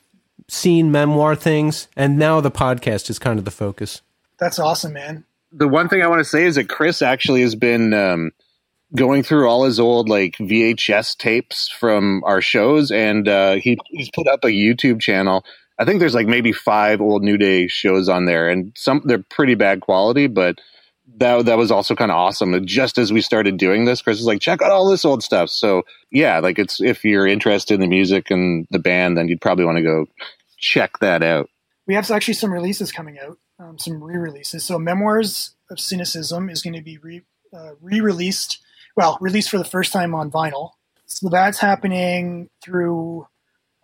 scene memoir things and now the podcast is kind of the focus. That's awesome, man. The one thing I want to say is that Chris actually has been um, going through all his old like VHS tapes from our shows, and uh, he he's put up a YouTube channel. I think there's like maybe five old New Day shows on there, and some they're pretty bad quality, but that that was also kind of awesome. Just as we started doing this, Chris was like, "Check out all this old stuff." So yeah, like it's if you're interested in the music and the band, then you'd probably want to go check that out. We have actually some releases coming out, um, some re-releases. So, Memoirs of Cynicism is going to be re, uh, re-released. Well, released for the first time on vinyl. So that's happening through.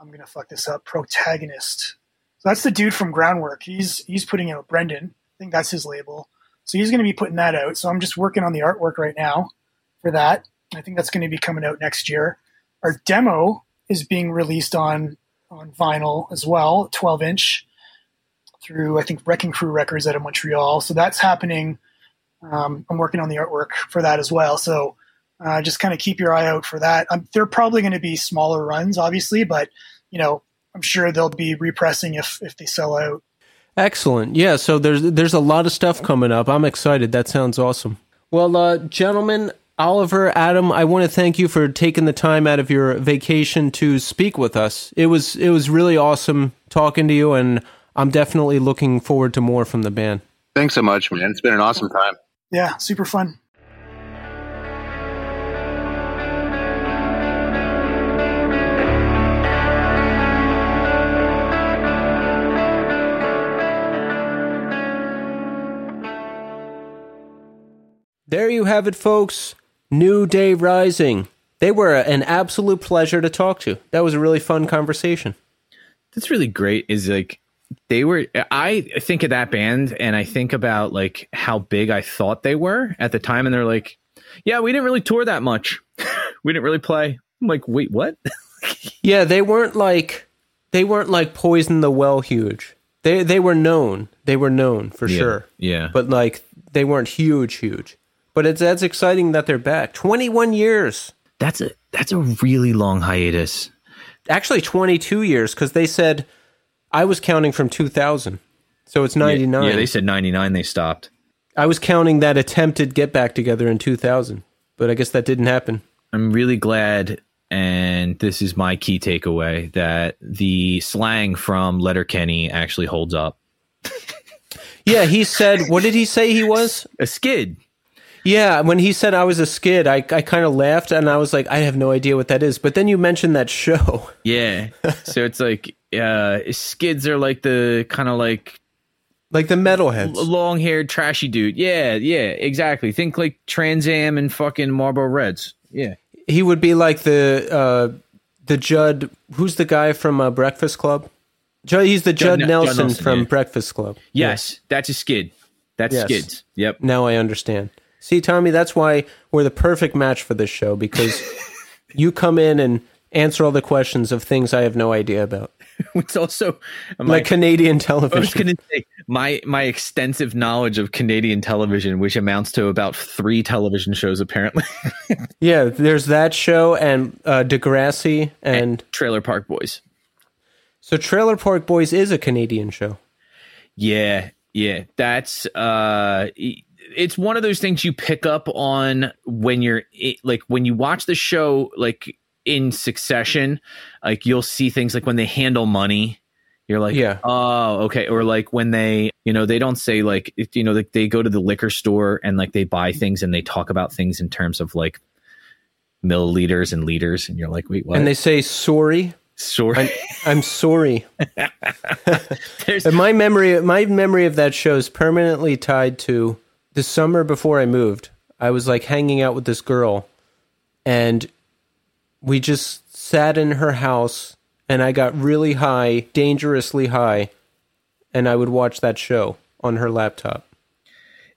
I'm to fuck this up. Protagonist. So that's the dude from Groundwork. He's he's putting out Brendan. I think that's his label. So he's to be putting that out. So I'm just working on the artwork right now for that. I think that's to be coming out next year. Our demo is being released on on vinyl as well, 12 inch through I think Wrecking Crew Records out of Montreal. So that's happening. Um, I'm working on the artwork for that as well. So uh, just kind of keep your eye out for that. Um, they're probably going to be smaller runs, obviously, but you know I'm sure they'll be repressing if if they sell out. Excellent. Yeah, so there's there's a lot of stuff coming up. I'm excited. That sounds awesome. Well, uh, gentlemen, Oliver, Adam, I want to thank you for taking the time out of your vacation to speak with us. It was it was really awesome talking to you, and I'm definitely looking forward to more from the band. Thanks so much, man. It's been an awesome time. Yeah, super fun. There you have it, folks. New Day Rising. They were an absolute pleasure to talk to. That was a really fun conversation. That's really great. Is like they were. I think of that band and I think about like how big I thought they were at the time, and they're like, "Yeah, we didn't really tour that much. we didn't really play." I'm like, "Wait, what?" Yeah, they weren't like they weren't like Poison the Well huge. They they were known. They were known for sure. yeah. But like they weren't huge huge. But it's that's exciting that they're back. 21 years. That's a that's a really long hiatus. Actually 22 years cuz they said I was counting from 2000. So it's 99. Yeah, they said 99 they stopped. I was counting that attempted get back together in 2000. But I guess that didn't happen. I'm really glad and this is my key takeaway that the slang from Letterkenny actually holds up. Yeah, he said what did he say he was? A skid. Yeah, when he said I was a skid, I, I kind of laughed and I was like, I have no idea what that is. But then you mentioned that show. Yeah. so it's like uh skids are like the kind of like Like the metalheads. long haired trashy dude. Yeah, yeah, exactly. Think like Trans Am and fucking Marlboro Reds. Yeah. He would be like the uh, the Judd. Who's the guy from uh, Breakfast Club? Judd, he's the Judd, Judd Ne- Judd Nelson, Nelson, from yeah. Breakfast Club. Yes, that's a skid. That's Yes. skids. Yep. Now I understand. See, Tommy, that's why we're the perfect match for this show because you come in and answer all the questions of things I have no idea about, It's also my, like Canadian I was television. going to say my my extensive knowledge of Canadian television, which amounts to about three television shows apparently. Yeah, there's that show and uh, Degrassi, and Trailer Park Boys. so Trailer Park Boys is a Canadian show. Yeah, yeah. That's uh it's one of those things you pick up on when you're like when you watch the show like in succession, like you'll see things like when they handle money, you're like, Yeah. oh, okay, or like when they, you know, they don't say like, you know, like they go to the liquor store and like they buy things and they talk about things in terms of like milliliters and liters, and you're like, wait, what? And they say sorry. sorry, I'm sorry. There's- And my memory, my memory of that show is permanently tied to the summer before I moved. I was like hanging out with this girl, and we just sat in her house, and I got really high, dangerously high, and I would watch that show on her laptop.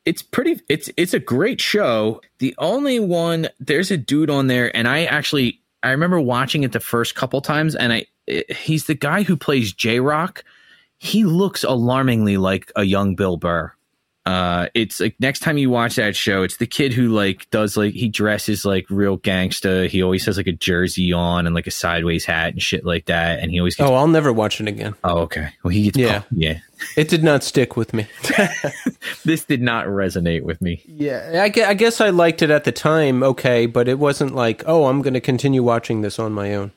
it's pretty it's it's a great show the only one there's a dude on there and i actually i remember watching it the first couple times and i it- he's the guy who plays J-Roc he looks alarmingly like a young bill burr uh it's like next time you watch that show it's the kid who like does like he dresses like real gangsta he always has like a jersey on and like a sideways hat and shit like that and he always gets Oh, I'll never watch it again. oh, okay well he gets Yeah. yeah It did not stick with me. this did not resonate with me Yeah, I gue- I guess I liked it at the time, okay, but it wasn't like, oh, I'm going to continue watching this on my own.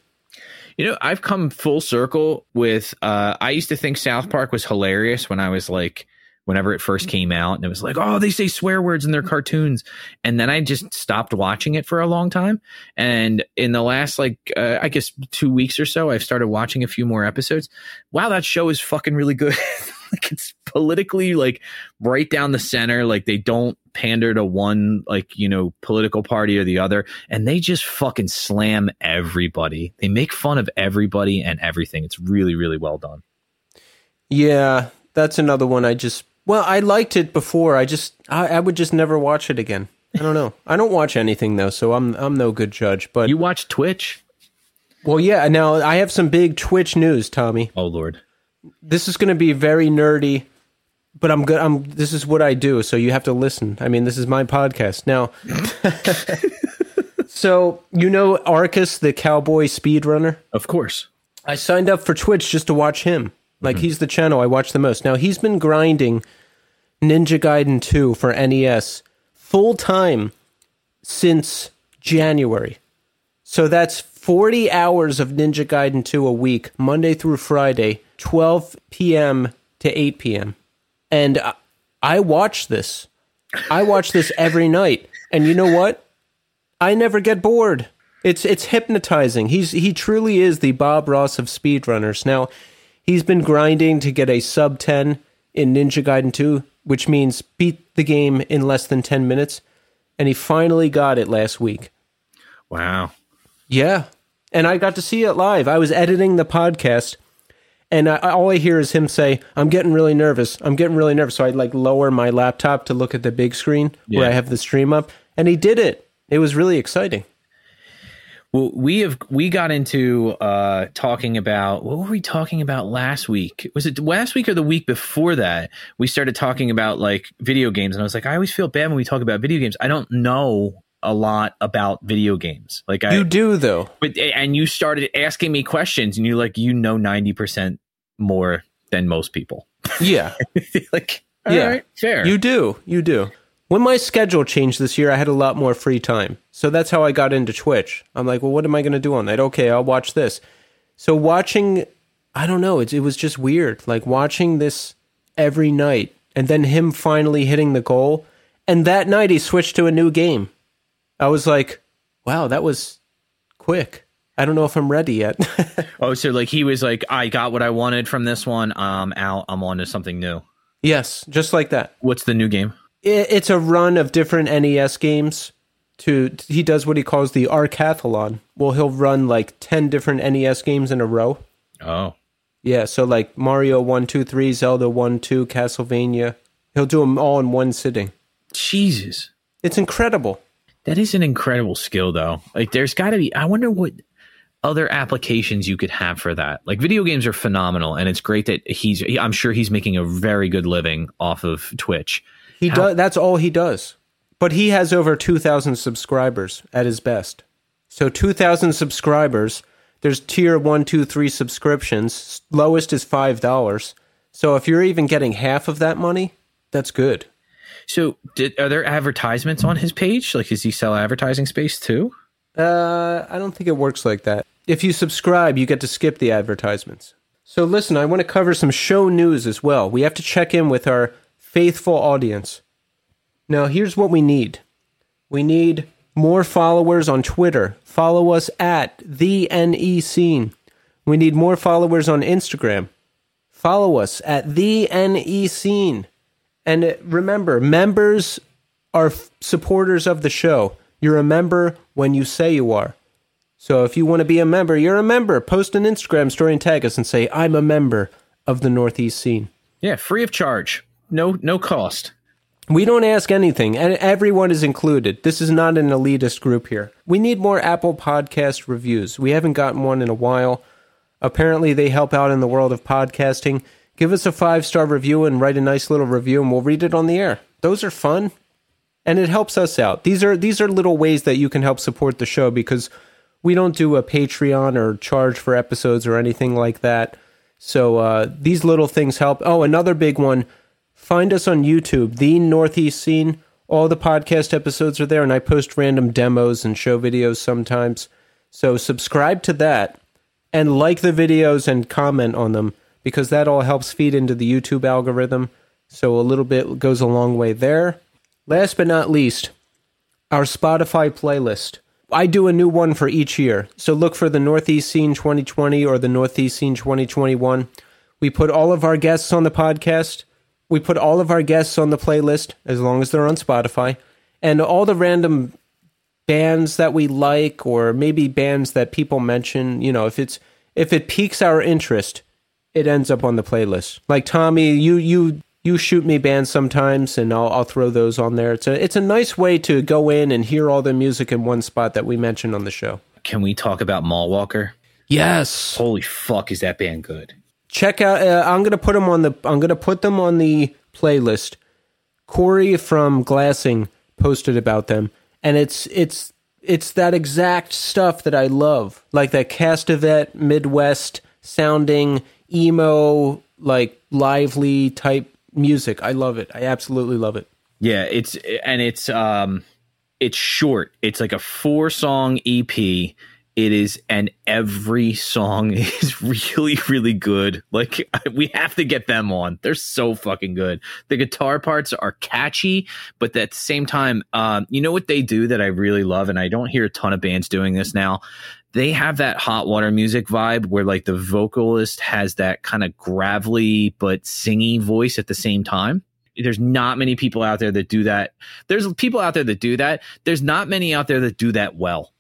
You know, I've come full circle with. Uh, I used to think South Park was hilarious when I was like, whenever it first came out, and it was like, oh, they say swear words in their cartoons, and then I just stopped watching it for a long time. And in the last like, uh, I guess two weeks or so, I've started watching a few more episodes. Wow, that show is fucking really good. like it's politically like right down the center. Like they don't pander to one like you know political party or the other and they just fucking slam everybody. They make fun of everybody and everything. It's really, really well done. Yeah, that's another one I just, well, I liked it before. I just, I, I would just never watch it again. I don't know. I don't watch anything though, so I'm I'm no good judge. But You watch Twitch? well, yeah. Now I have some big Twitch news, Tommy. Oh Lord. This is going to be very nerdy, but I'm good. I'm. This is what I do, so you have to listen. I mean, this is my podcast now. so you know Arcus, the cowboy speedrunner. Of course. I signed up for Twitch just to watch him. Like mm-hmm. he's the channel I watch the most. Now he's been grinding Ninja Gaiden 2 for NES full time since January. So that's 40 hours of Ninja Gaiden 2 a week, Monday through Friday, 12 p.m. to 8 p.m. And I, I watch this. I watch this every night. And you know what? I never get bored. It's it's hypnotizing. He's he truly is the Bob Ross of speedrunners. Now, he's been grinding to get a sub 10 in Ninja Gaiden 2, which means beat the game in less than 10 minutes, and he finally got it last week. Wow. Yeah. And I got to see it live. I was editing the podcast and I, all I hear is him say, "I'm getting really nervous. I'm getting really nervous." So I like lower my laptop to look at the big screen where I have the stream up, and he did it. It was really exciting. Well, we have we got into uh talking about what were we talking about last week? Was it last week or the week before that? We started talking about like video games, and I was like, I always feel bad when we talk about video games. I don't know a lot about video games. Like I You do though. but and you started asking me questions, and you're like you know ninety percent more than most people. Yeah. like Yeah. yeah, fair. You do. You do. When my schedule changed this year, I had a lot more free time. So that's how I got into Twitch. I'm like, well, what am I going to do on night? Okay, I'll watch this. So watching, I don't know, it, it was just weird. Like watching this every night and then him finally hitting the goal. And that night he switched to a new game. I was like, wow, that was quick. I don't know if I'm ready yet. Oh, so like he was like, I got what I wanted from this one. Um, I'm out. I'm on to something new. yes, just like that. What's the new game? It's a run of different NES games. To he does what he calls the Arcathlon. Well, he'll run like ten different NES games in a row. Oh, Yeah, so like Mario one, two, three, Zelda one, two, Castlevania. He'll do them all in one sitting. Jesus. It's incredible. That is an incredible skill, though. Like, there's got to be. I wonder what other applications you could have for that. Like, video games are phenomenal, and it's great that he's. I'm sure he's making a very good living off of Twitch. He does. That's all he does. But he has over two thousand subscribers at his best. So two thousand subscribers. There's tier one, two, three subscriptions. Lowest is five dollars. So if you're even getting half of that money, that's good. So, did, are there advertisements on his page? Like, does he sell advertising space too? Uh, I don't think it works like that. If you subscribe, you get to skip the advertisements. So listen, I want to cover some show news as well. We have to check in with our faithful audience. Now, here's what we need. We need more followers on Twitter. Follow us at the NE Scene. We need more followers on Instagram. Follow us at the NE Scene. And remember, members are f- supporters of the show. You're a member when you say you are. So if you want to be a member, you're a member. Post an Instagram story and tag us and say, I'm a member of the Northeast scene. Yeah, free of charge, no no cost. We don't ask anything, and everyone is included. This is not an elitist group here. We need more Apple Podcast reviews. We haven't gotten one in a while. Apparently, they help out in the world of podcasting. Give us a five star review and write a nice little review, and we'll read it on the air. Those are fun, and it helps us out. These are these are little ways that you can help support the show because we don't do a Patreon or charge for episodes or anything like that. So uh, these little things help. Oh, another big one find us on YouTube, the Northeast Scene. All the podcast episodes are there, and I post random demos and show videos sometimes. So subscribe to that and like the videos and comment on them because that all helps feed into the YouTube algorithm. So a little bit goes a long way there. Last but not least, our Spotify playlist. I do a new one for each year. So look for the Northeast Scene 2020 or the Northeast Scene 2021. We put all of our guests on the podcast. We put all of our guests on the playlist as long as they're on Spotify. And all the random bands that we like or maybe bands that people mention, you know, if it's if it piques our interest, it ends up on the playlist. Like Tommy, you you you shoot me bands sometimes and I'll I'll throw those on there. It's a it's a nice way to go in and hear all the music in one spot that we mentioned on the show. Can we talk about Mall Walker? Yes. Holy fuck, is that band good? Check out uh, I'm to put them on the I'm to put them on the playlist. Corey from Glassing posted about them and it's it's it's that exact stuff that I love. Like that Castevet Midwest sounding emo like lively type music. I love it. I absolutely love it. Yeah, it's and it's um it's short. It's like a four song EP. It is and every song is really really good. Like we have to get them on. They're so fucking good. The guitar parts are catchy, but at the same time, um you know what they do that I really love and I don't hear a ton of bands doing this now. They have that hot water music vibe where like the vocalist has that kind of gravelly but singy voice at the same time there's not many people out there that do that. There's people out there that do that. There's not many out there that do that well.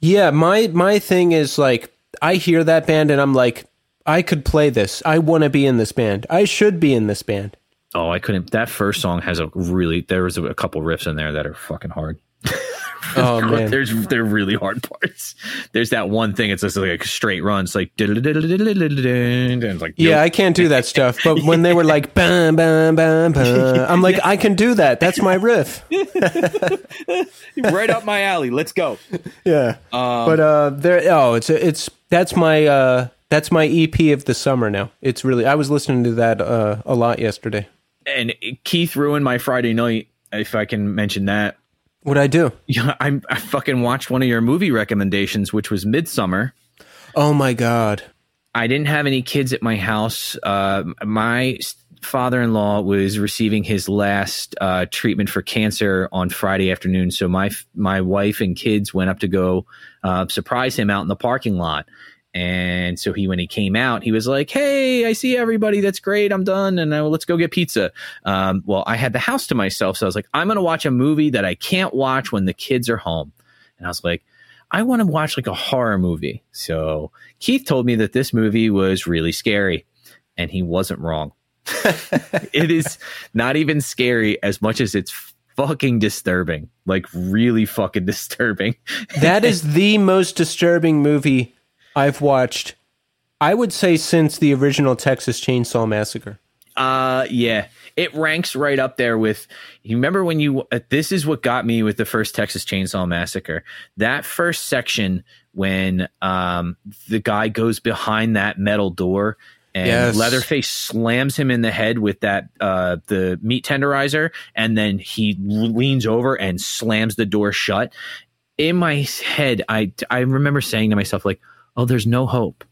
Yeah, my my thing is like I hear that band and I'm like I could play this. I want to be in this band. I should be in this band. Oh, I couldn't. That first song has a really. There was a couple riffs in there that are fucking hard. Oh man. There's they're really hard parts. There's that one thing. It's just like a straight run. It's like and it's like Yeah, I can't do that stuff. But when they were like bam bam bam bam, I'm like I can do that. That's my riff. right up my alley. Let's go. Yeah. but uh there oh, it's it's that's my uh that's my EP of the summer now. It's really I was listening to that uh a lot yesterday. And Keith ruined my Friday night. If I can mention that. What I do? Yeah, I, I fucking watched one of your movie recommendations, which was Midsommar. Oh my god. I didn't have any kids at my house. Uh, my father-in-law was receiving his last uh, treatment for cancer on Friday afternoon. So my my wife and kids went up to go uh, surprise him out in the parking lot. And so he, when he came out, he was like, "Hey, I see everybody. That's great. I'm done, and let's go get pizza." Um, well, I had the house to myself, so I was like, "I'm going to watch a movie that I can't watch when the kids are home." And I was like, "I want to watch like a horror movie." So Keith told me that this movie was really scary, and he wasn't wrong. it is not even scary as much as it's fucking disturbing. Like really fucking disturbing. that is the most disturbing movie I've watched. I would say since the original Texas Chainsaw Massacre. Uh yeah, it ranks right up there with. You remember when you? Uh, this is what got me with the first Texas Chainsaw Massacre. That first section when um the guy goes behind that metal door and Yes. Leatherface slams him in the head with that uh the meat tenderizer, and then he leans over and slams the door shut. In my head, I I remember saying to myself like, "Oh, there's no hope."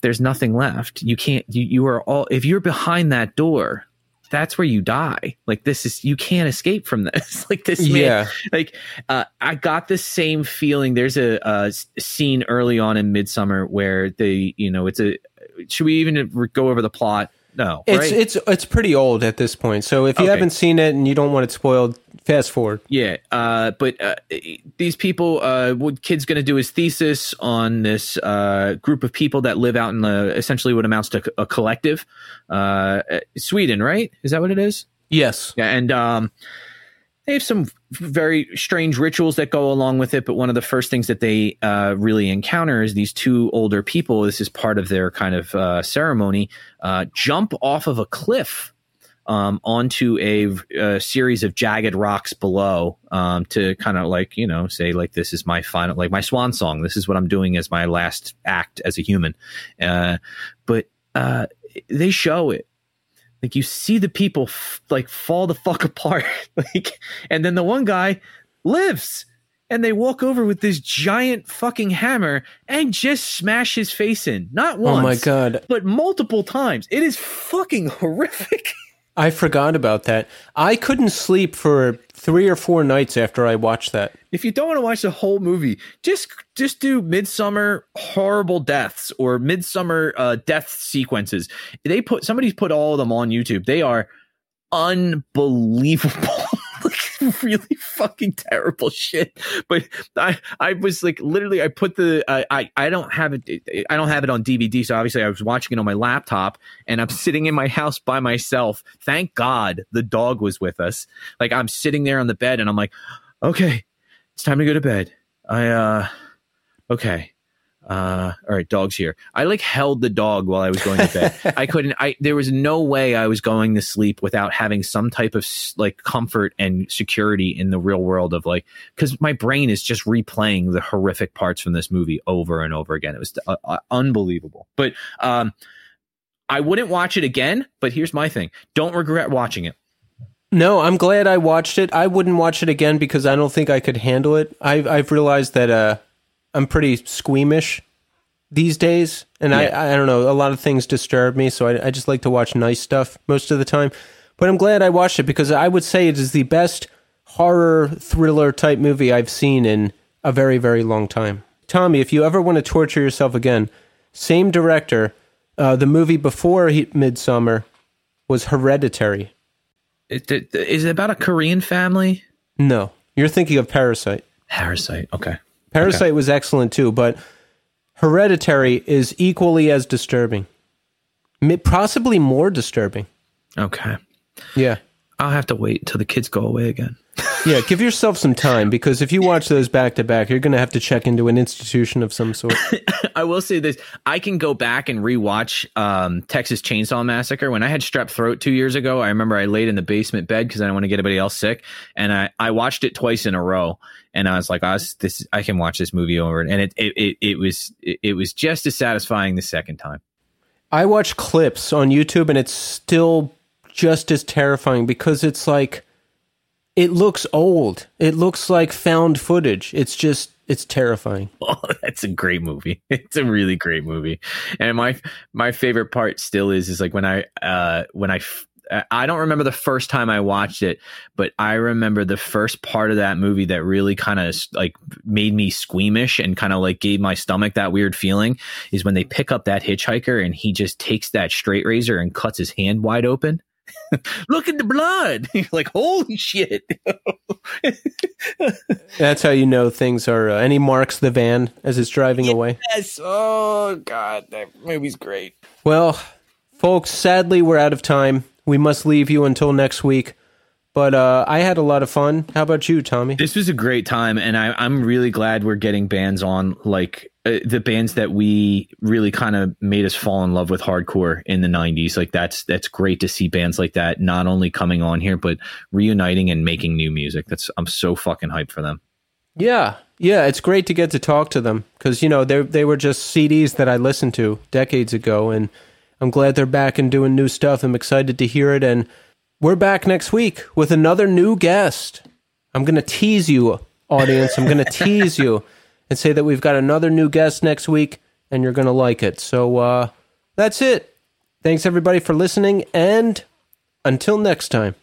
there's nothing left. You can't, you, you are all, if you're behind that door, that's where you die. Like this is, you can't escape from this. like this man, Yeah. like, uh, I got the same feeling. There's a scene early on in Midsommar where they, you know, it's a, should we even go over the plot? No, It's right? it's it's pretty old at this point. So if you Okay. haven't seen it and you don't want it spoiled, fast forward. Yeah, uh, but uh, these people, uh, what kid's going to do his thesis on this uh, group of people that live out in the essentially what amounts to a collective, uh, Sweden, right? Is that what it is? Yes. Yeah, and um, they have some very strange rituals that go along with it. But one of the first things that they uh, really encounter is these two older people. This is part of their kind of uh, ceremony. Uh, jump off of a cliff um, onto a, a series of jagged rocks below um, to kind of like you know say like this is my final like my swan song. This is what I'm doing as my last act as a human. Uh, but uh, they show it like you see the people f- like fall the fuck apart like and then the one guy lives and they walk over with this giant fucking hammer and just smash his face in not once Oh my god. but multiple times it is fucking horrific I forgot about that. I couldn't sleep for 3 or 4 nights after I watched that. if you don't want to watch the whole movie just just do Midsommar horrible deaths or Midsommar uh death sequences. They put somebody's put all of them on youtube. They are unbelievable really fucking terrible shit. But i i was like literally i put the I, I i don't have it i don't have it on dvd so obviously i was watching it on my laptop and i'm sitting in my house by myself. Thank god the dog was with us. Like i'm sitting there on the bed and i'm like okay it's time to go to bed. I uh okay uh all right dog's here. I like held the dog while i was going to bed. I couldn't i there was no way i was going to sleep without having some type of like comfort and security in the real world of like because my brain is just replaying the horrific parts from this movie over and over again. It was uh, uh, unbelievable. But um i wouldn't watch it again but here's my thing. Don't regret watching it. No, I'm glad I watched it. I wouldn't watch it again because I don't think I could handle it. I've I've realized that uh, I'm pretty squeamish these days, and Yeah. I I don't know. A lot of things disturb me, so I, I just like to watch nice stuff most of the time. But I'm glad I watched it because I would say it is the best horror thriller type movie I've seen in a very very long time. Tommy, if you ever want to torture yourself again, same director. Uh, the movie before he, Midsommar was Hereditary. It- it- is it about a korean family No, you're thinking of Parasite. parasite okay Parasite was excellent too, but Hereditary is equally as disturbing, possibly more disturbing. okay Yeah, I'll have to wait until the kids go away again. Yeah. Give yourself some time because if you watch those back to back, you're going to have to check into an institution of some sort. I will say this: I can go back and rewatch um, Texas Chainsaw Massacre. When I had strep throat two years ago, I remember I laid in the basement bed because I didn't want to get anybody else sick, and I, I watched it twice in a row. And I was like, I was, "This, I can watch this movie over," and it it, it, it was it, it was just as satisfying the second time. I watch clips on YouTube and it's still just as terrifying because it's like it looks old. It looks like found footage. It's just it's terrifying. Oh, that's a great movie. It's a really great movie. And my my favorite part still is is like when I uh when I I don't remember the first time I watched it, but I remember the first part of that movie that really kind of like made me squeamish and kind of like gave my stomach that weird feeling is when they pick up that hitchhiker and he just takes that straight razor and cuts his hand wide open. Look at the blood. You're like, holy shit. That's how you know things are. Uh, and he marks the van as it's driving away. yes. Oh, God. That movie's great. Well, folks, sadly, we're out of time. We must leave you until next week. But uh, I had a lot of fun. How about you, Tommy? This was a great time, and I, I'm really glad we're getting bands on like uh, the bands that we really kind of made us fall in love with hardcore in the 90s. Like that's that's great to see bands like that not only coming on here but reuniting and making new music. That's I'm so fucking hyped for them. Yeah, yeah, it's great to get to talk to them because you know they they were just CDs that I listened to decades ago, and I'm glad they're back and doing new stuff. I'm excited to hear it, and we're back next week with another new guest. I'm gonna tease you, audience. I'm gonna tease you and say that we've got another new guest next week, and you're gonna like it. So uh, that's it. Thanks everybody for listening, and until next time.